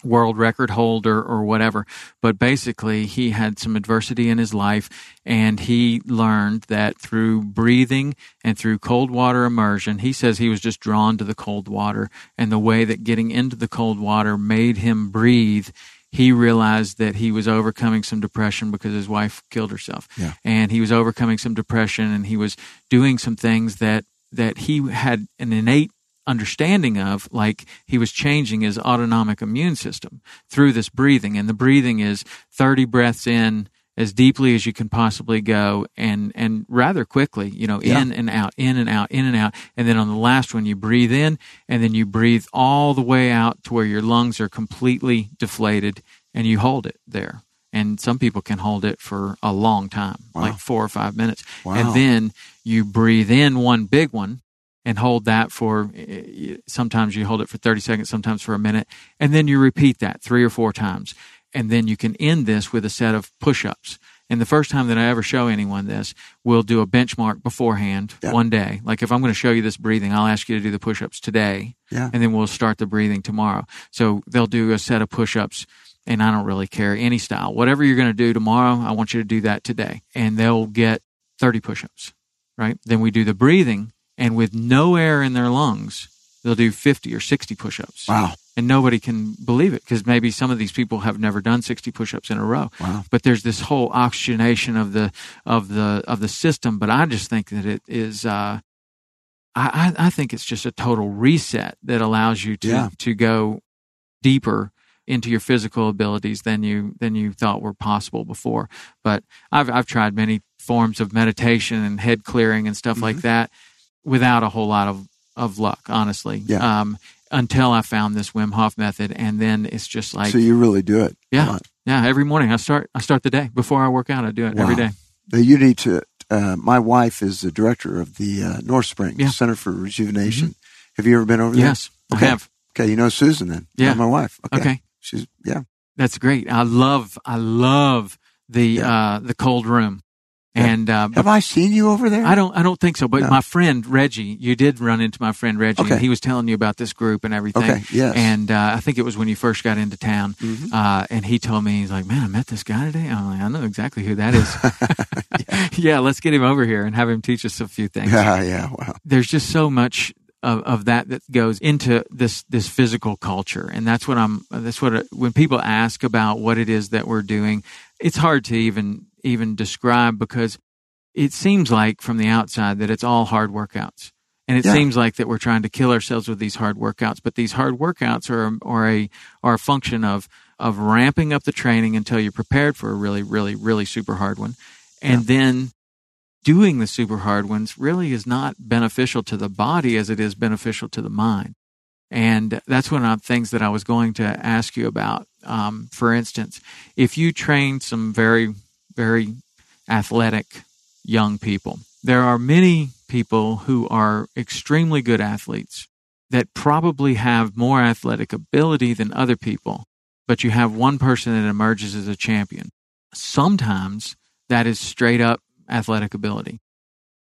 world record holder or whatever. But basically, he had some adversity in his life, and he learned that through breathing and through cold water immersion, he says he was just drawn to the cold water, and the way that getting into the cold water made him breathe. He realized that he was overcoming some depression because his wife killed herself, Yeah. and he was overcoming some depression, and he was doing some things that that he had an innate understanding of like he was changing his autonomic immune system through this breathing and the breathing is 30 breaths in as deeply as you can possibly go and and rather quickly you know Yeah. in and out in and out in and out and then on the last one you breathe in and then you breathe all the way out to where your lungs are completely deflated and you hold it there and some people can hold it for a long time Wow. like 4 or 5 minutes Wow. and then you breathe in one big one and hold that for eh, sometimes you hold it for 30 seconds, sometimes for a minute, and then you repeat that three or four times. And then you can end this with a set of push ups. And the first time that I ever show anyone this, we'll do a benchmark beforehand Yeah. one day. Like if I'm going to show you this breathing, I'll ask you to do the push ups today. Yeah. And then we'll start the breathing tomorrow. So they'll do a set of push ups and I don't really care any style. Whatever you're going to do tomorrow, I want you to do that today. And they'll get 30 push ups, right? Then we do the breathing and with no air in their lungs, they'll do 50 or 60 push ups. Wow. And nobody can believe it because maybe some of these people have never done 60 push ups in a row. Wow. But there's this whole oxygenation of the, of the, of the system. But I just think that it is, uh, I, I think it's just a total reset that allows you to, Yeah. to go deeper into your physical abilities than you than you thought were possible before. But I've I've tried many forms of meditation and head clearing and stuff Mm-hmm. like that without a whole lot of of luck, honestly. Yeah. Um, until I found this Wim Hof method, and then it's just like so you really do it. yeah, yeah. Every morning I start I start the day before I work out. I do it every Wow. day. Now, you need to. Uh, my wife is the director of the uh, North Spring Yeah. Mm-hmm. Center for Rejuvenation. Have you ever been over there? Yes, Okay. I have. Okay, you know Susan then. Yeah. Not my wife. Okay. Okay. She's yeah. That's great. I love I love the Yeah. uh, the cold room, Yeah. and uh, Have I seen you over there? I don't. I don't think so. But No. my friend Reggie, you did run into my friend Reggie. Okay. And he was telling you about this group and everything. Okay. Yes. And uh, I think it was when you first got into town. Mhm. Uh, and he told me he's like, "Man, I met this guy today." I'm like, "I know exactly who that is." yeah. let's get him over here and have him teach us a few things. Yeah. Yeah. Wow. There's just so much of, of that that goes into this this physical culture, and that's what I'm. That's what when people ask about what it is that we're doing, it's hard to even even describe because it seems like from the outside that it's all hard workouts. And it Yeah. seems like that we're trying to kill ourselves with these hard workouts, but these hard workouts are, are a are a function of of ramping up the training until you're prepared for a really, really, really super hard one, and then doing the super hard ones really is not beneficial to the body as it is beneficial to the mind. And that's one of the things that I was going to ask you about. Um, for instance, if you train some very, very athletic young people, there are many people who are extremely good athletes that probably have more athletic ability than other people, but you have one person that emerges as a champion. Sometimes that is straight up athletic ability.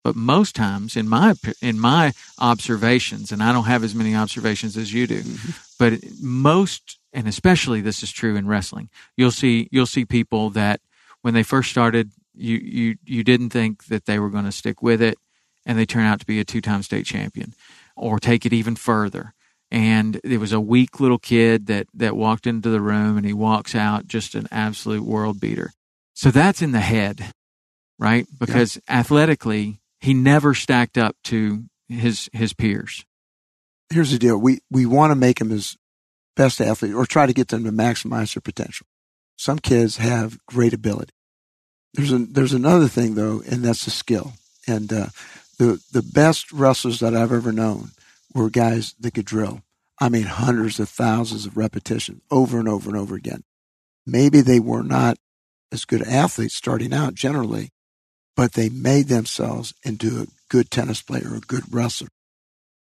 But most times, in my in my observations, and I don't have as many observations as you do, mm-hmm. but most, and especially this is true in wrestling, you'll see you'll see people that when they first started, you you you didn't think that they were going to stick with it, and they turn out to be a two time state champion, or take it even further. And it was a weak little kid that that walked into the room, and he walks out just an absolute world beater. So that's in the head, right? Because athletically, he never stacked up to his his peers. Here's the deal. We we want to make them as best athlete or try to get them to maximize their potential. Some kids have great ability. There's a, there's another thing though, and that's the skill. And uh, the the best wrestlers that I've ever known were guys that could drill. I mean, hundreds of thousands of repetitions over and over and over again. Maybe they were not as good athletes starting out generally, but they made themselves into a good tennis player, or a good wrestler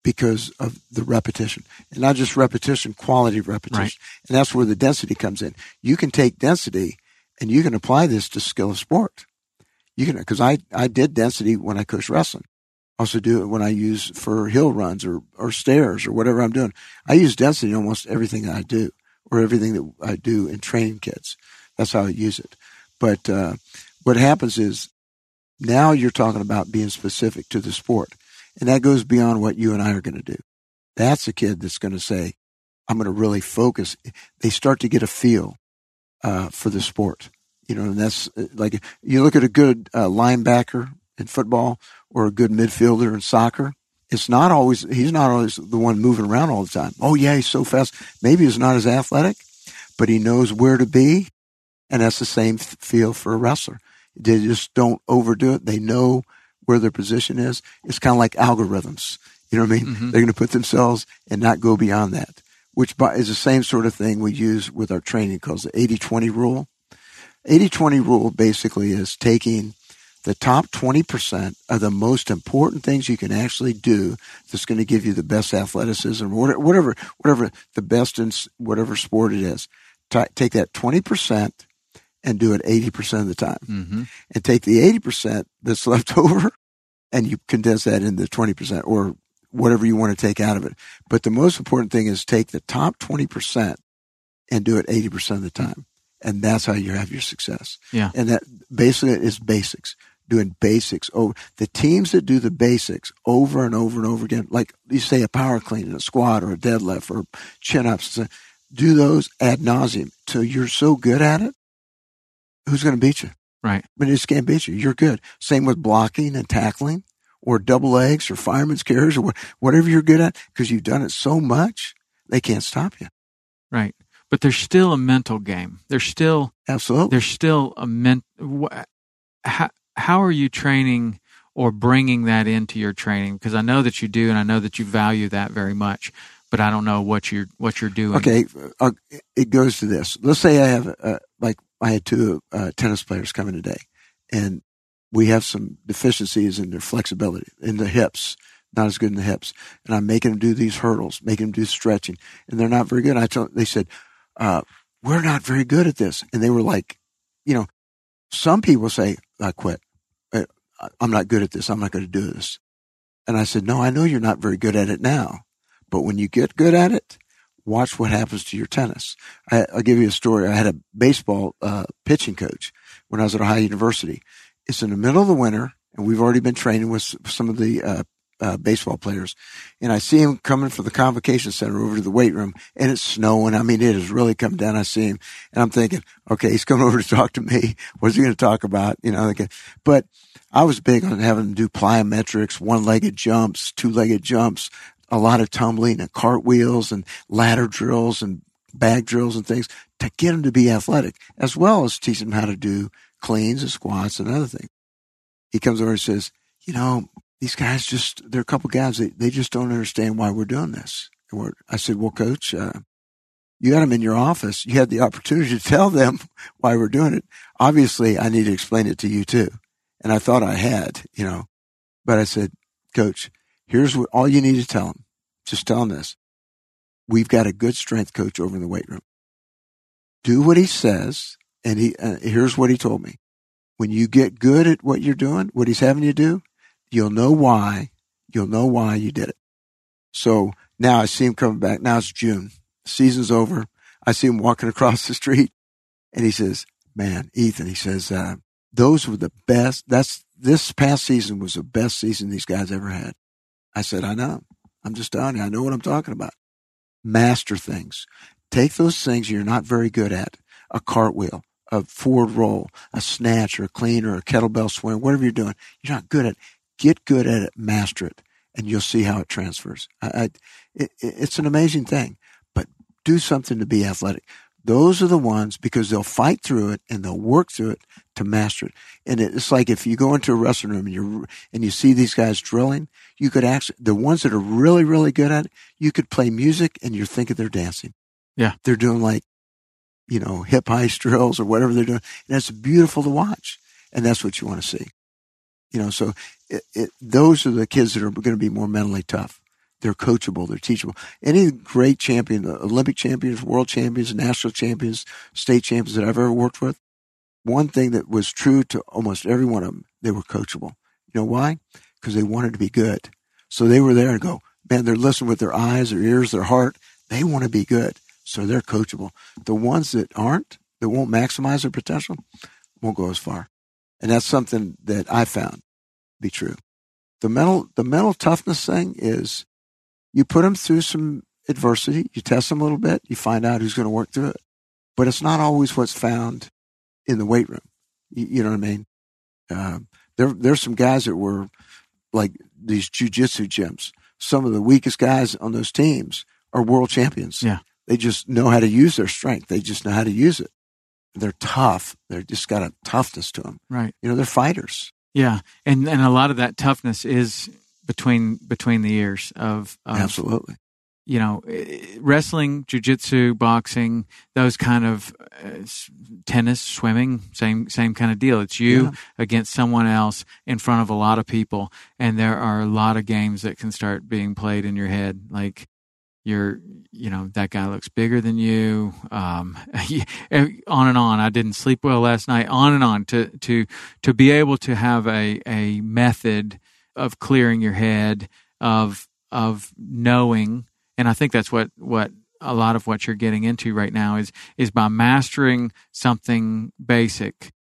because of the repetition and not just repetition, quality of repetition. Right. And that's where the density comes in. You can take density and you can apply this to skill of sport. You can, cause I, I did density when I coached wrestling. Also do it when I use for hill runs or, or stairs or whatever I'm doing. I use density in almost everything I do or everything that I do in training kids. That's how I use it. But, uh, what happens is now you're talking about being specific to the sport. And that goes beyond what you and I are going to do. That's a kid that's going to say, I'm going to really focus. They start to get a feel uh, for the sport. You know, and that's uh, like you look at a good uh, linebacker in football or a good midfielder in soccer. It's not always, he's not always the one moving around all the time. Oh, yeah, he's so fast. Maybe he's not as athletic, but he knows where to be. And that's the same feel for a wrestler. They just don't overdo it. They know where their position is. It's kind of like algorithms. You know what I mean? Mhm. They're going to put themselves and not go beyond that, which is the same sort of thing we use with our training called the 80-20 rule. 80-20 rule basically is taking the top 20% of the most important things you can actually do that's going to give you the best athleticism or whatever, whatever the best in whatever sport it is. Take that 20% and do it 80% of the time Mm-hmm. and take the 80% that's left over and you condense that into 20% or whatever you want to take out of it. But the most important thing is take the top 20% and do it 80% of the hmm. time. And that's how you have your success. Yeah. And that basically is basics, doing basics. Oh, the teams that do the basics over and over and over again, like you say a power clean, and a squat or a deadlift or chin ups, do those ad nauseum till you're so good at it. Who's going to beat you? Right. I mean, they just can't beat you. You're good. Same with blocking and tackling or double legs or fireman's carries or whatever you're good at because you've done it so much, they can't stop you. Right. But there's still a mental game. There's still Absolutely. there's still a ment. wh- How how are you training or bringing that into your training? Because I know that you do, and I know that you value that very much. But I don't know what you're what you're doing. Okay, uh, it goes to this. Let's say I have, uh, like, I had two uh, tennis players coming today, and we have some deficiencies in their flexibility in the hips, not as good in the hips, and I'm making them do these hurdles, making them do stretching, and they're not very good. I told, they said, uh, "We're not very good at this," and they were like, you know, some people say, "I quit. I- I'm not good at this. I'm not going to do this," and I said, "No, I know you're not very good at it now." But when you get good at it, watch what happens to your tennis. I, I'll give you a story. I had a baseball uh, pitching coach when I was at Ohio University. It's in the middle of the winter, and we've already been training with some of the uh, uh, baseball players. And I see him coming from the convocation center over to the weight room, and it's snowing. I mean, it is really coming down. I see him, and I'm thinking, okay, he's coming over to talk to me. What's he going to talk about? You know, like, but I was big on having him do plyometrics, one-legged jumps, two-legged jumps, a lot of tumbling and cartwheels and ladder drills and bag drills and things to get him to be athletic, as well as teach him how to do cleans and squats and other things. He comes over and says, you know, these guys just, they're a couple guys, they, they just don't understand why we're doing this. And we're, I said, well, coach, uh, you had them in your office. You had the opportunity to tell them why we're doing it. Obviously, I need to explain it to you too. And I thought I had, you know, but I said, coach, here's what all you need to tell them. Just tell them this. We've got a good strength coach over in the weight room. Do what he says. And he, uh, here's what he told me. When you get good at what you're doing, what he's having you do, you'll know why. You'll know why you did it. So now I see him coming back. Now it's June. Season's over. I see him walking across the street and he says, man, Ethan, he says, uh, those were the best. That's this past season was the best season these guys ever had. I said, I know. I'm just telling you. I know what I'm talking about. Master things. Take those things you're not very good at. A cartwheel, a forward roll, a snatch or a clean or a kettlebell swing, whatever you're doing. You're not good at. it. Get good at it. Master it. And you'll see how it transfers. I, I, it, it's an amazing thing, but do something to be athletic. Those are the ones because they'll fight through it and they'll work through it to master it. And it's like if you go into a wrestling room and you and you see these guys drilling, you could actually the ones that are really really good at it, you could play music and you're thinking they're dancing. Yeah. they're doing like you know hip heist drills or whatever they're doing, and it's beautiful to watch. And that's what you want to see. You know, so it, it, those are the kids that are going to be more mentally tough. They're coachable. They're teachable. Any great champion, the Olympic champions, world champions, national champions, state champions that I've ever worked with, one thing that was true to almost every one of them, they were coachable. You know why? Because they wanted to be good. So they were there and go, man, they're listening with their eyes, their ears, their heart. They want to be good. So they're coachable. The ones that aren't, that won't maximize their potential, won't go as far. And that's something that I found be true. The mental, the mental toughness thing is you put them through some adversity, you test them a little bit, you find out who's going to work through it. But it's not always what's found in the weight room. You, you know what I mean? Um, there, there's some guys that were like these jujitsu gyms. Some of the weakest guys on those teams are world champions. Yeah. They just know how to use their strength. They just know how to use it. They're tough. They're just got a toughness to them. Right. You know, they're fighters. Yeah. And and a lot of that toughness is between between the ears of, of Absolutely. you know, wrestling, jujitsu, boxing, those kind of uh, tennis, swimming, same same kind of deal. It's you yeah. against someone else in front of a lot of people, and there are a lot of games that can start being played in your head, like you're you know that guy looks bigger than you um, on and on. I didn't sleep well last night. On and on. To to to be able to have a a method of clearing your head of of knowing and i think that's what what a lot of what you're getting into right now is is by mastering something basic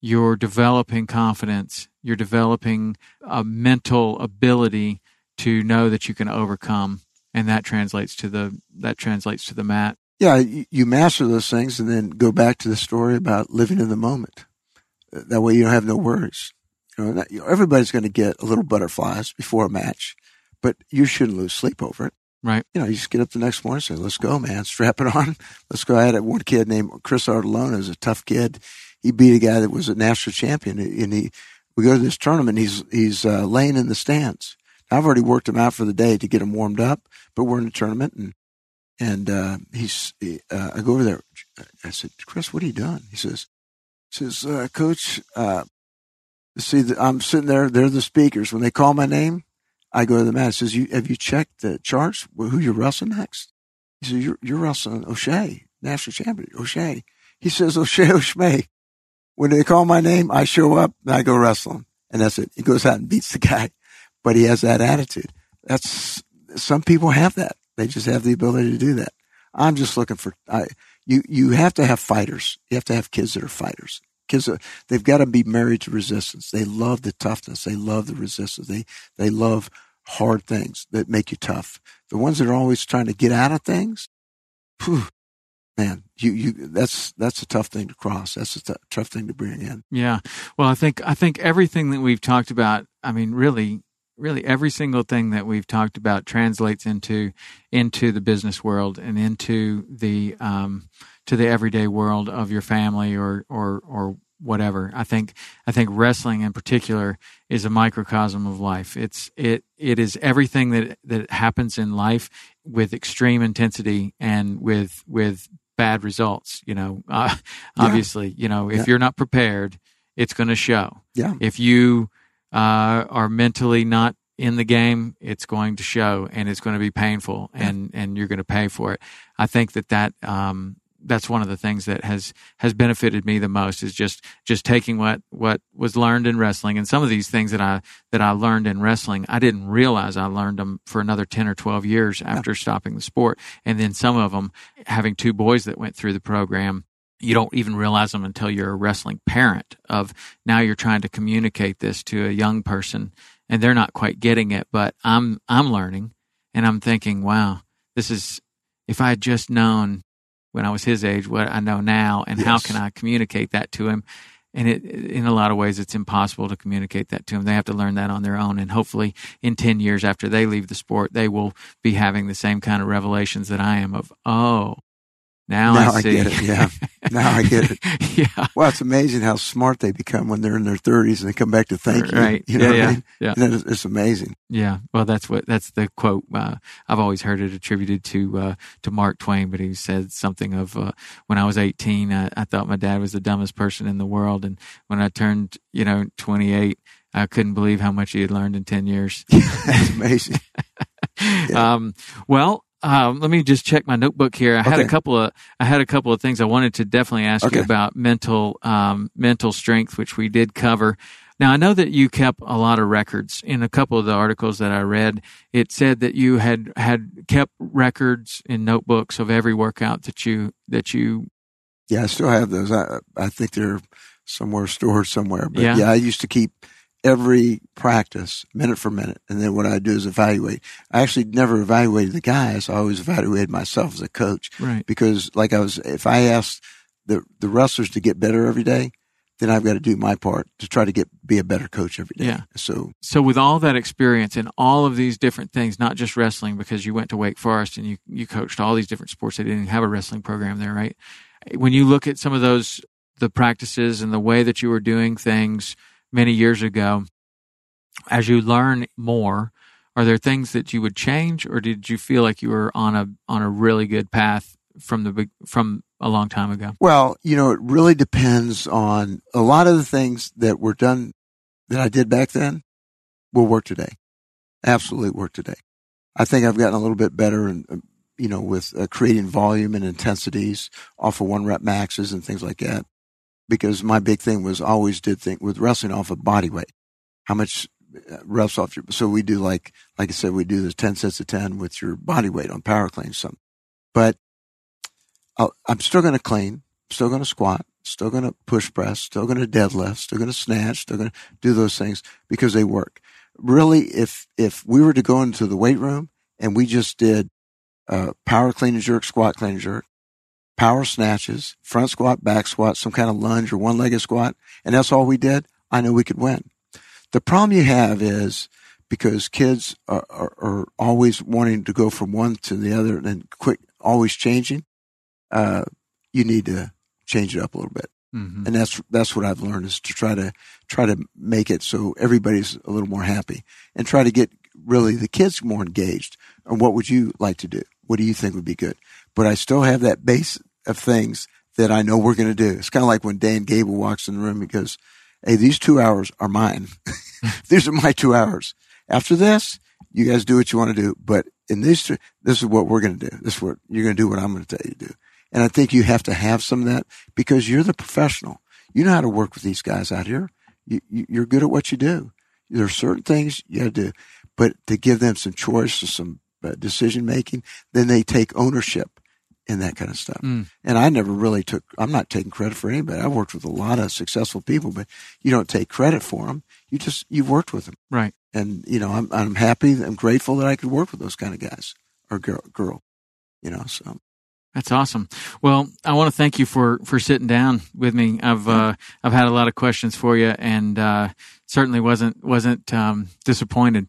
you're developing confidence you're developing a mental ability to know that you can overcome and that translates to the that translates to the mat. Yeah, you master those things, and then go back to the story about living in the moment. That way, you don't have no worries. You know, everybody's going to get a little butterflies before a match, but you shouldn't lose sleep over it. Right. You know, you just get up the next morning and say, "Let's go, man! Strap it on. Let's go." I had one kid named Chris Artolona, is a tough kid. He beat a guy that was a national champion, and he. We go to this tournament. He's he's uh, laying in the stands. I've already worked him out for the day to get him warmed up but we're in a tournament and and uh, he's uh, I go over there. I said, Chris, what are you doing? He says, he says, uh, Coach, uh, see, I'm sitting there. They're the speakers. When they call my name, I go to the mat. He says, you, have you checked the charts? Who you're wrestling next? He says, you're, you're wrestling O'Shea, national champion, O'Shea. He says, O'Shea, O'Shea. When they call my name, I show up and I go wrestling. And that's it. He goes out and beats the guy, but he has that attitude. That's some people have that. They just have the ability to do that. I'm just looking for, I, you, you have to have fighters. You have to have kids that are fighters. Kids, are, they've got to be married to resistance. They love the toughness. They love the resistance. They, they love hard things that make you tough. The ones that are always trying to get out of things, whew, man, you, you, that's, that's a tough thing to cross. That's a t- tough thing to bring in. Yeah. Well, I think, I think everything that we've talked about, I mean, really, really every single thing that we've talked about translates into into the business world and into the um, to the everyday world of your family or or or whatever. I think I think wrestling in particular is a microcosm of life. It's it it is everything that that happens in life with extreme intensity and with with bad results. You know, uh, obviously, you know if yeah. you're not prepared, it's going to show. Yeah. If you uh, are mentally not in the game, it's going to show and it's going to be painful and, and you're going to pay for it. I think that that, um, that's one of the things that has has benefited me the most is just just taking what what was learned in wrestling. And some of these things that I that I learned in wrestling I didn't realize I learned them for another 10 or 12 years after stopping the sport. And then some of them having two boys that went through the program you don't even realize them until you're a wrestling parent of now you're trying to communicate this to a young person and they're not quite getting it but i'm i'm learning and i'm thinking wow this is if i had just known when i was his age what i know now and yes. how can i communicate that to him and it, in a lot of ways it's impossible to communicate that to them they have to learn that on their own and hopefully in 10 years after they leave the sport they will be having the same kind of revelations that i am of oh now, now I, I, get it. Yeah. now I get it. yeah. Well, it's amazing how smart they become when they're in their 30s and they come back to thank you. Right. You know yeah, what yeah, I mean? Yeah. It's, it's, amazing. Yeah. Well, that's what that's the quote. Uh, I've always heard it attributed to uh, to Mark Twain, but he said something of uh, when I was 18, I, I thought my dad was the dumbest person in the world, and when I turned, you know, 28. I couldn't believe how much he had learned in 10 years. That's amazing. Yeah. Um, well, um, let me just check my notebook here. I okay. had a couple of I had a couple of things I wanted to definitely ask okay. you about mental um, mental strength, which we did cover. Now I know that you kept a lot of records. In a couple of the articles that I read, it said that you had had kept records in notebooks of every workout that you that you. Yeah, I still have those. I I think they're somewhere stored somewhere. But yeah, yeah I used to keep every practice minute for minute. And then what I do is evaluate. I actually never evaluated the guys. I always evaluated myself as a coach. Right. Because like I was, if I asked the, the wrestlers to get better every day, then I've got to do my part to try to get be a better coach every day. Yeah. So so with all that experience and all of these different things, not just wrestling, because you went to Wake Forest and you you coached all these different sports. They didn't have a wrestling program there, right? When you look at some of those the practices and the way that you were doing things, many years ago, as you learn more are there things that you would change, or did you feel like you were on a on a really good path from the from a long time ago? Well, you know, it really depends on a lot of the things that were done that I did back then will work today. Absolutely work today. I think I've gotten a little bit better and uh, you know with uh, creating volume and intensities off of one rep maxes and things like that. Because my big thing was always did think with wrestling off of body weight. How much uh, reps off your so we do like like I said we do the 10 sets of 10 with your body weight on power clean some but i am still going to clean still going to squat still going to push press still going to deadlift still going to snatch still going to do those things because they work really if if we were to go into the weight room and we just did uh, power clean and jerk squat clean and jerk power snatches front squat back squat some kind of lunge or one legged squat and that's all we did i knew we could win the problem you have is because kids are, are, are always wanting to go from one to the other and quick, always changing. Uh, you need to change it up a little bit. Mm-hmm. And that's, that's what I've learned is to try to, try to make it so everybody's a little more happy and try to get really the kids more engaged. And what would you like to do? What do you think would be good? But I still have that base of things that I know we're going to do. It's kind of like when Dan Gable walks in the room, he goes, Hey, these two hours are mine. these are my two hours. After this, you guys do what you want to do. But in these two, this is what we're going to do. This is what you're going to do what I'm going to tell you to do. And I think you have to have some of that because you're the professional. You know how to work with these guys out here. You, you, are good at what you do. There are certain things you got to do, but to give them some choice or some uh, decision making, then they take ownership and that kind of stuff. Mm. And I never really took, I'm not taking credit for anybody. I've worked with a lot of successful people, but you don't take credit for them. You just, you've worked with them. Right. And, you know, I'm, I'm happy, I'm grateful that I could work with those kind of guys or girl, girl, you know, so. That's awesome. Well, I want to thank you for, for sitting down with me. I've, uh, I've had a lot of questions for you and, uh, certainly wasn't, wasn't, um, disappointed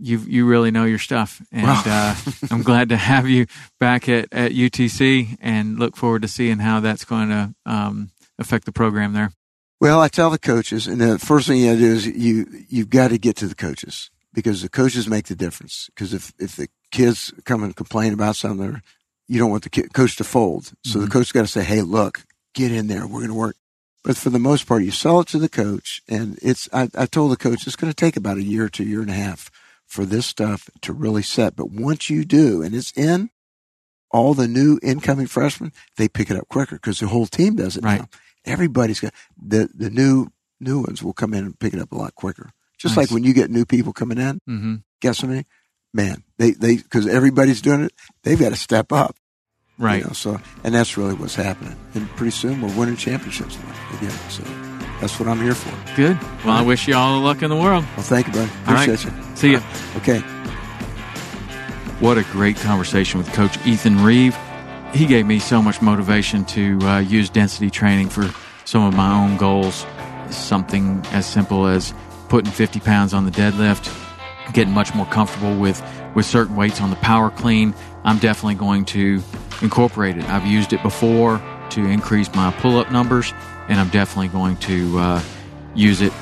you you really know your stuff, and uh, I'm glad to have you back at, at UTC, and look forward to seeing how that's going to um, affect the program there. Well, I tell the coaches, and the first thing you got to do is you you've got to get to the coaches because the coaches make the difference. Because if if the kids come and complain about something, you don't want the kid, coach to fold. So mm-hmm. the coach got to say, "Hey, look, get in there. We're going to work." But for the most part, you sell it to the coach, and it's I, I told the coach it's going to take about a year to a year and a half for this stuff to really set. But once you do, and it's in, all the new incoming freshmen, they pick it up quicker because the whole team does it right. now. Everybody's got the, the new, new ones will come in and pick it up a lot quicker. Just nice. like when you get new people coming in, mm-hmm. guess what I mean? Man, they, they, cause everybody's doing it, they've got to step up. Right. You know, so, and that's really what's happening. And pretty soon we're winning championships again. So that's what I'm here for. Good. Well, I wish you all the luck in the world. Well, thank you, buddy. Appreciate you. See you. Okay. What a great conversation with Coach Ethan Reeve. He gave me so much motivation to uh, use density training for some of my own goals. Something as simple as putting 50 pounds on the deadlift, getting much more comfortable with, with certain weights on the power clean. I'm definitely going to incorporate it. I've used it before to increase my pull up numbers and I'm definitely going to uh, use it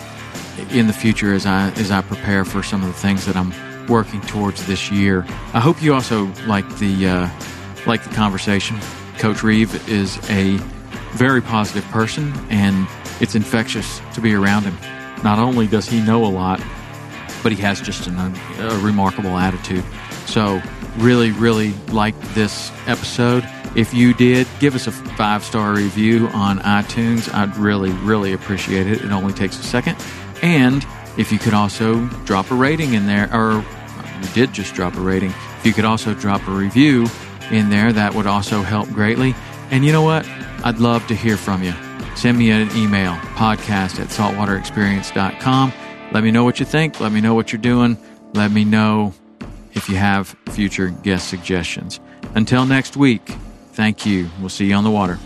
in the future as I as I prepare for some of the things that I'm working towards this year. I hope you also like the uh, like the conversation. Coach Reeve is a very positive person, and it's infectious to be around him. Not only does he know a lot, but he has just an, a remarkable attitude. So, really, really like this episode. If you did, give us a five star review on iTunes. I'd really, really appreciate it. It only takes a second. And if you could also drop a rating in there, or you did just drop a rating, if you could also drop a review in there, that would also help greatly. And you know what? I'd love to hear from you. Send me an email, podcast at saltwaterexperience.com. Let me know what you think. Let me know what you're doing. Let me know if you have future guest suggestions. Until next week, Thank you. We'll see you on the water.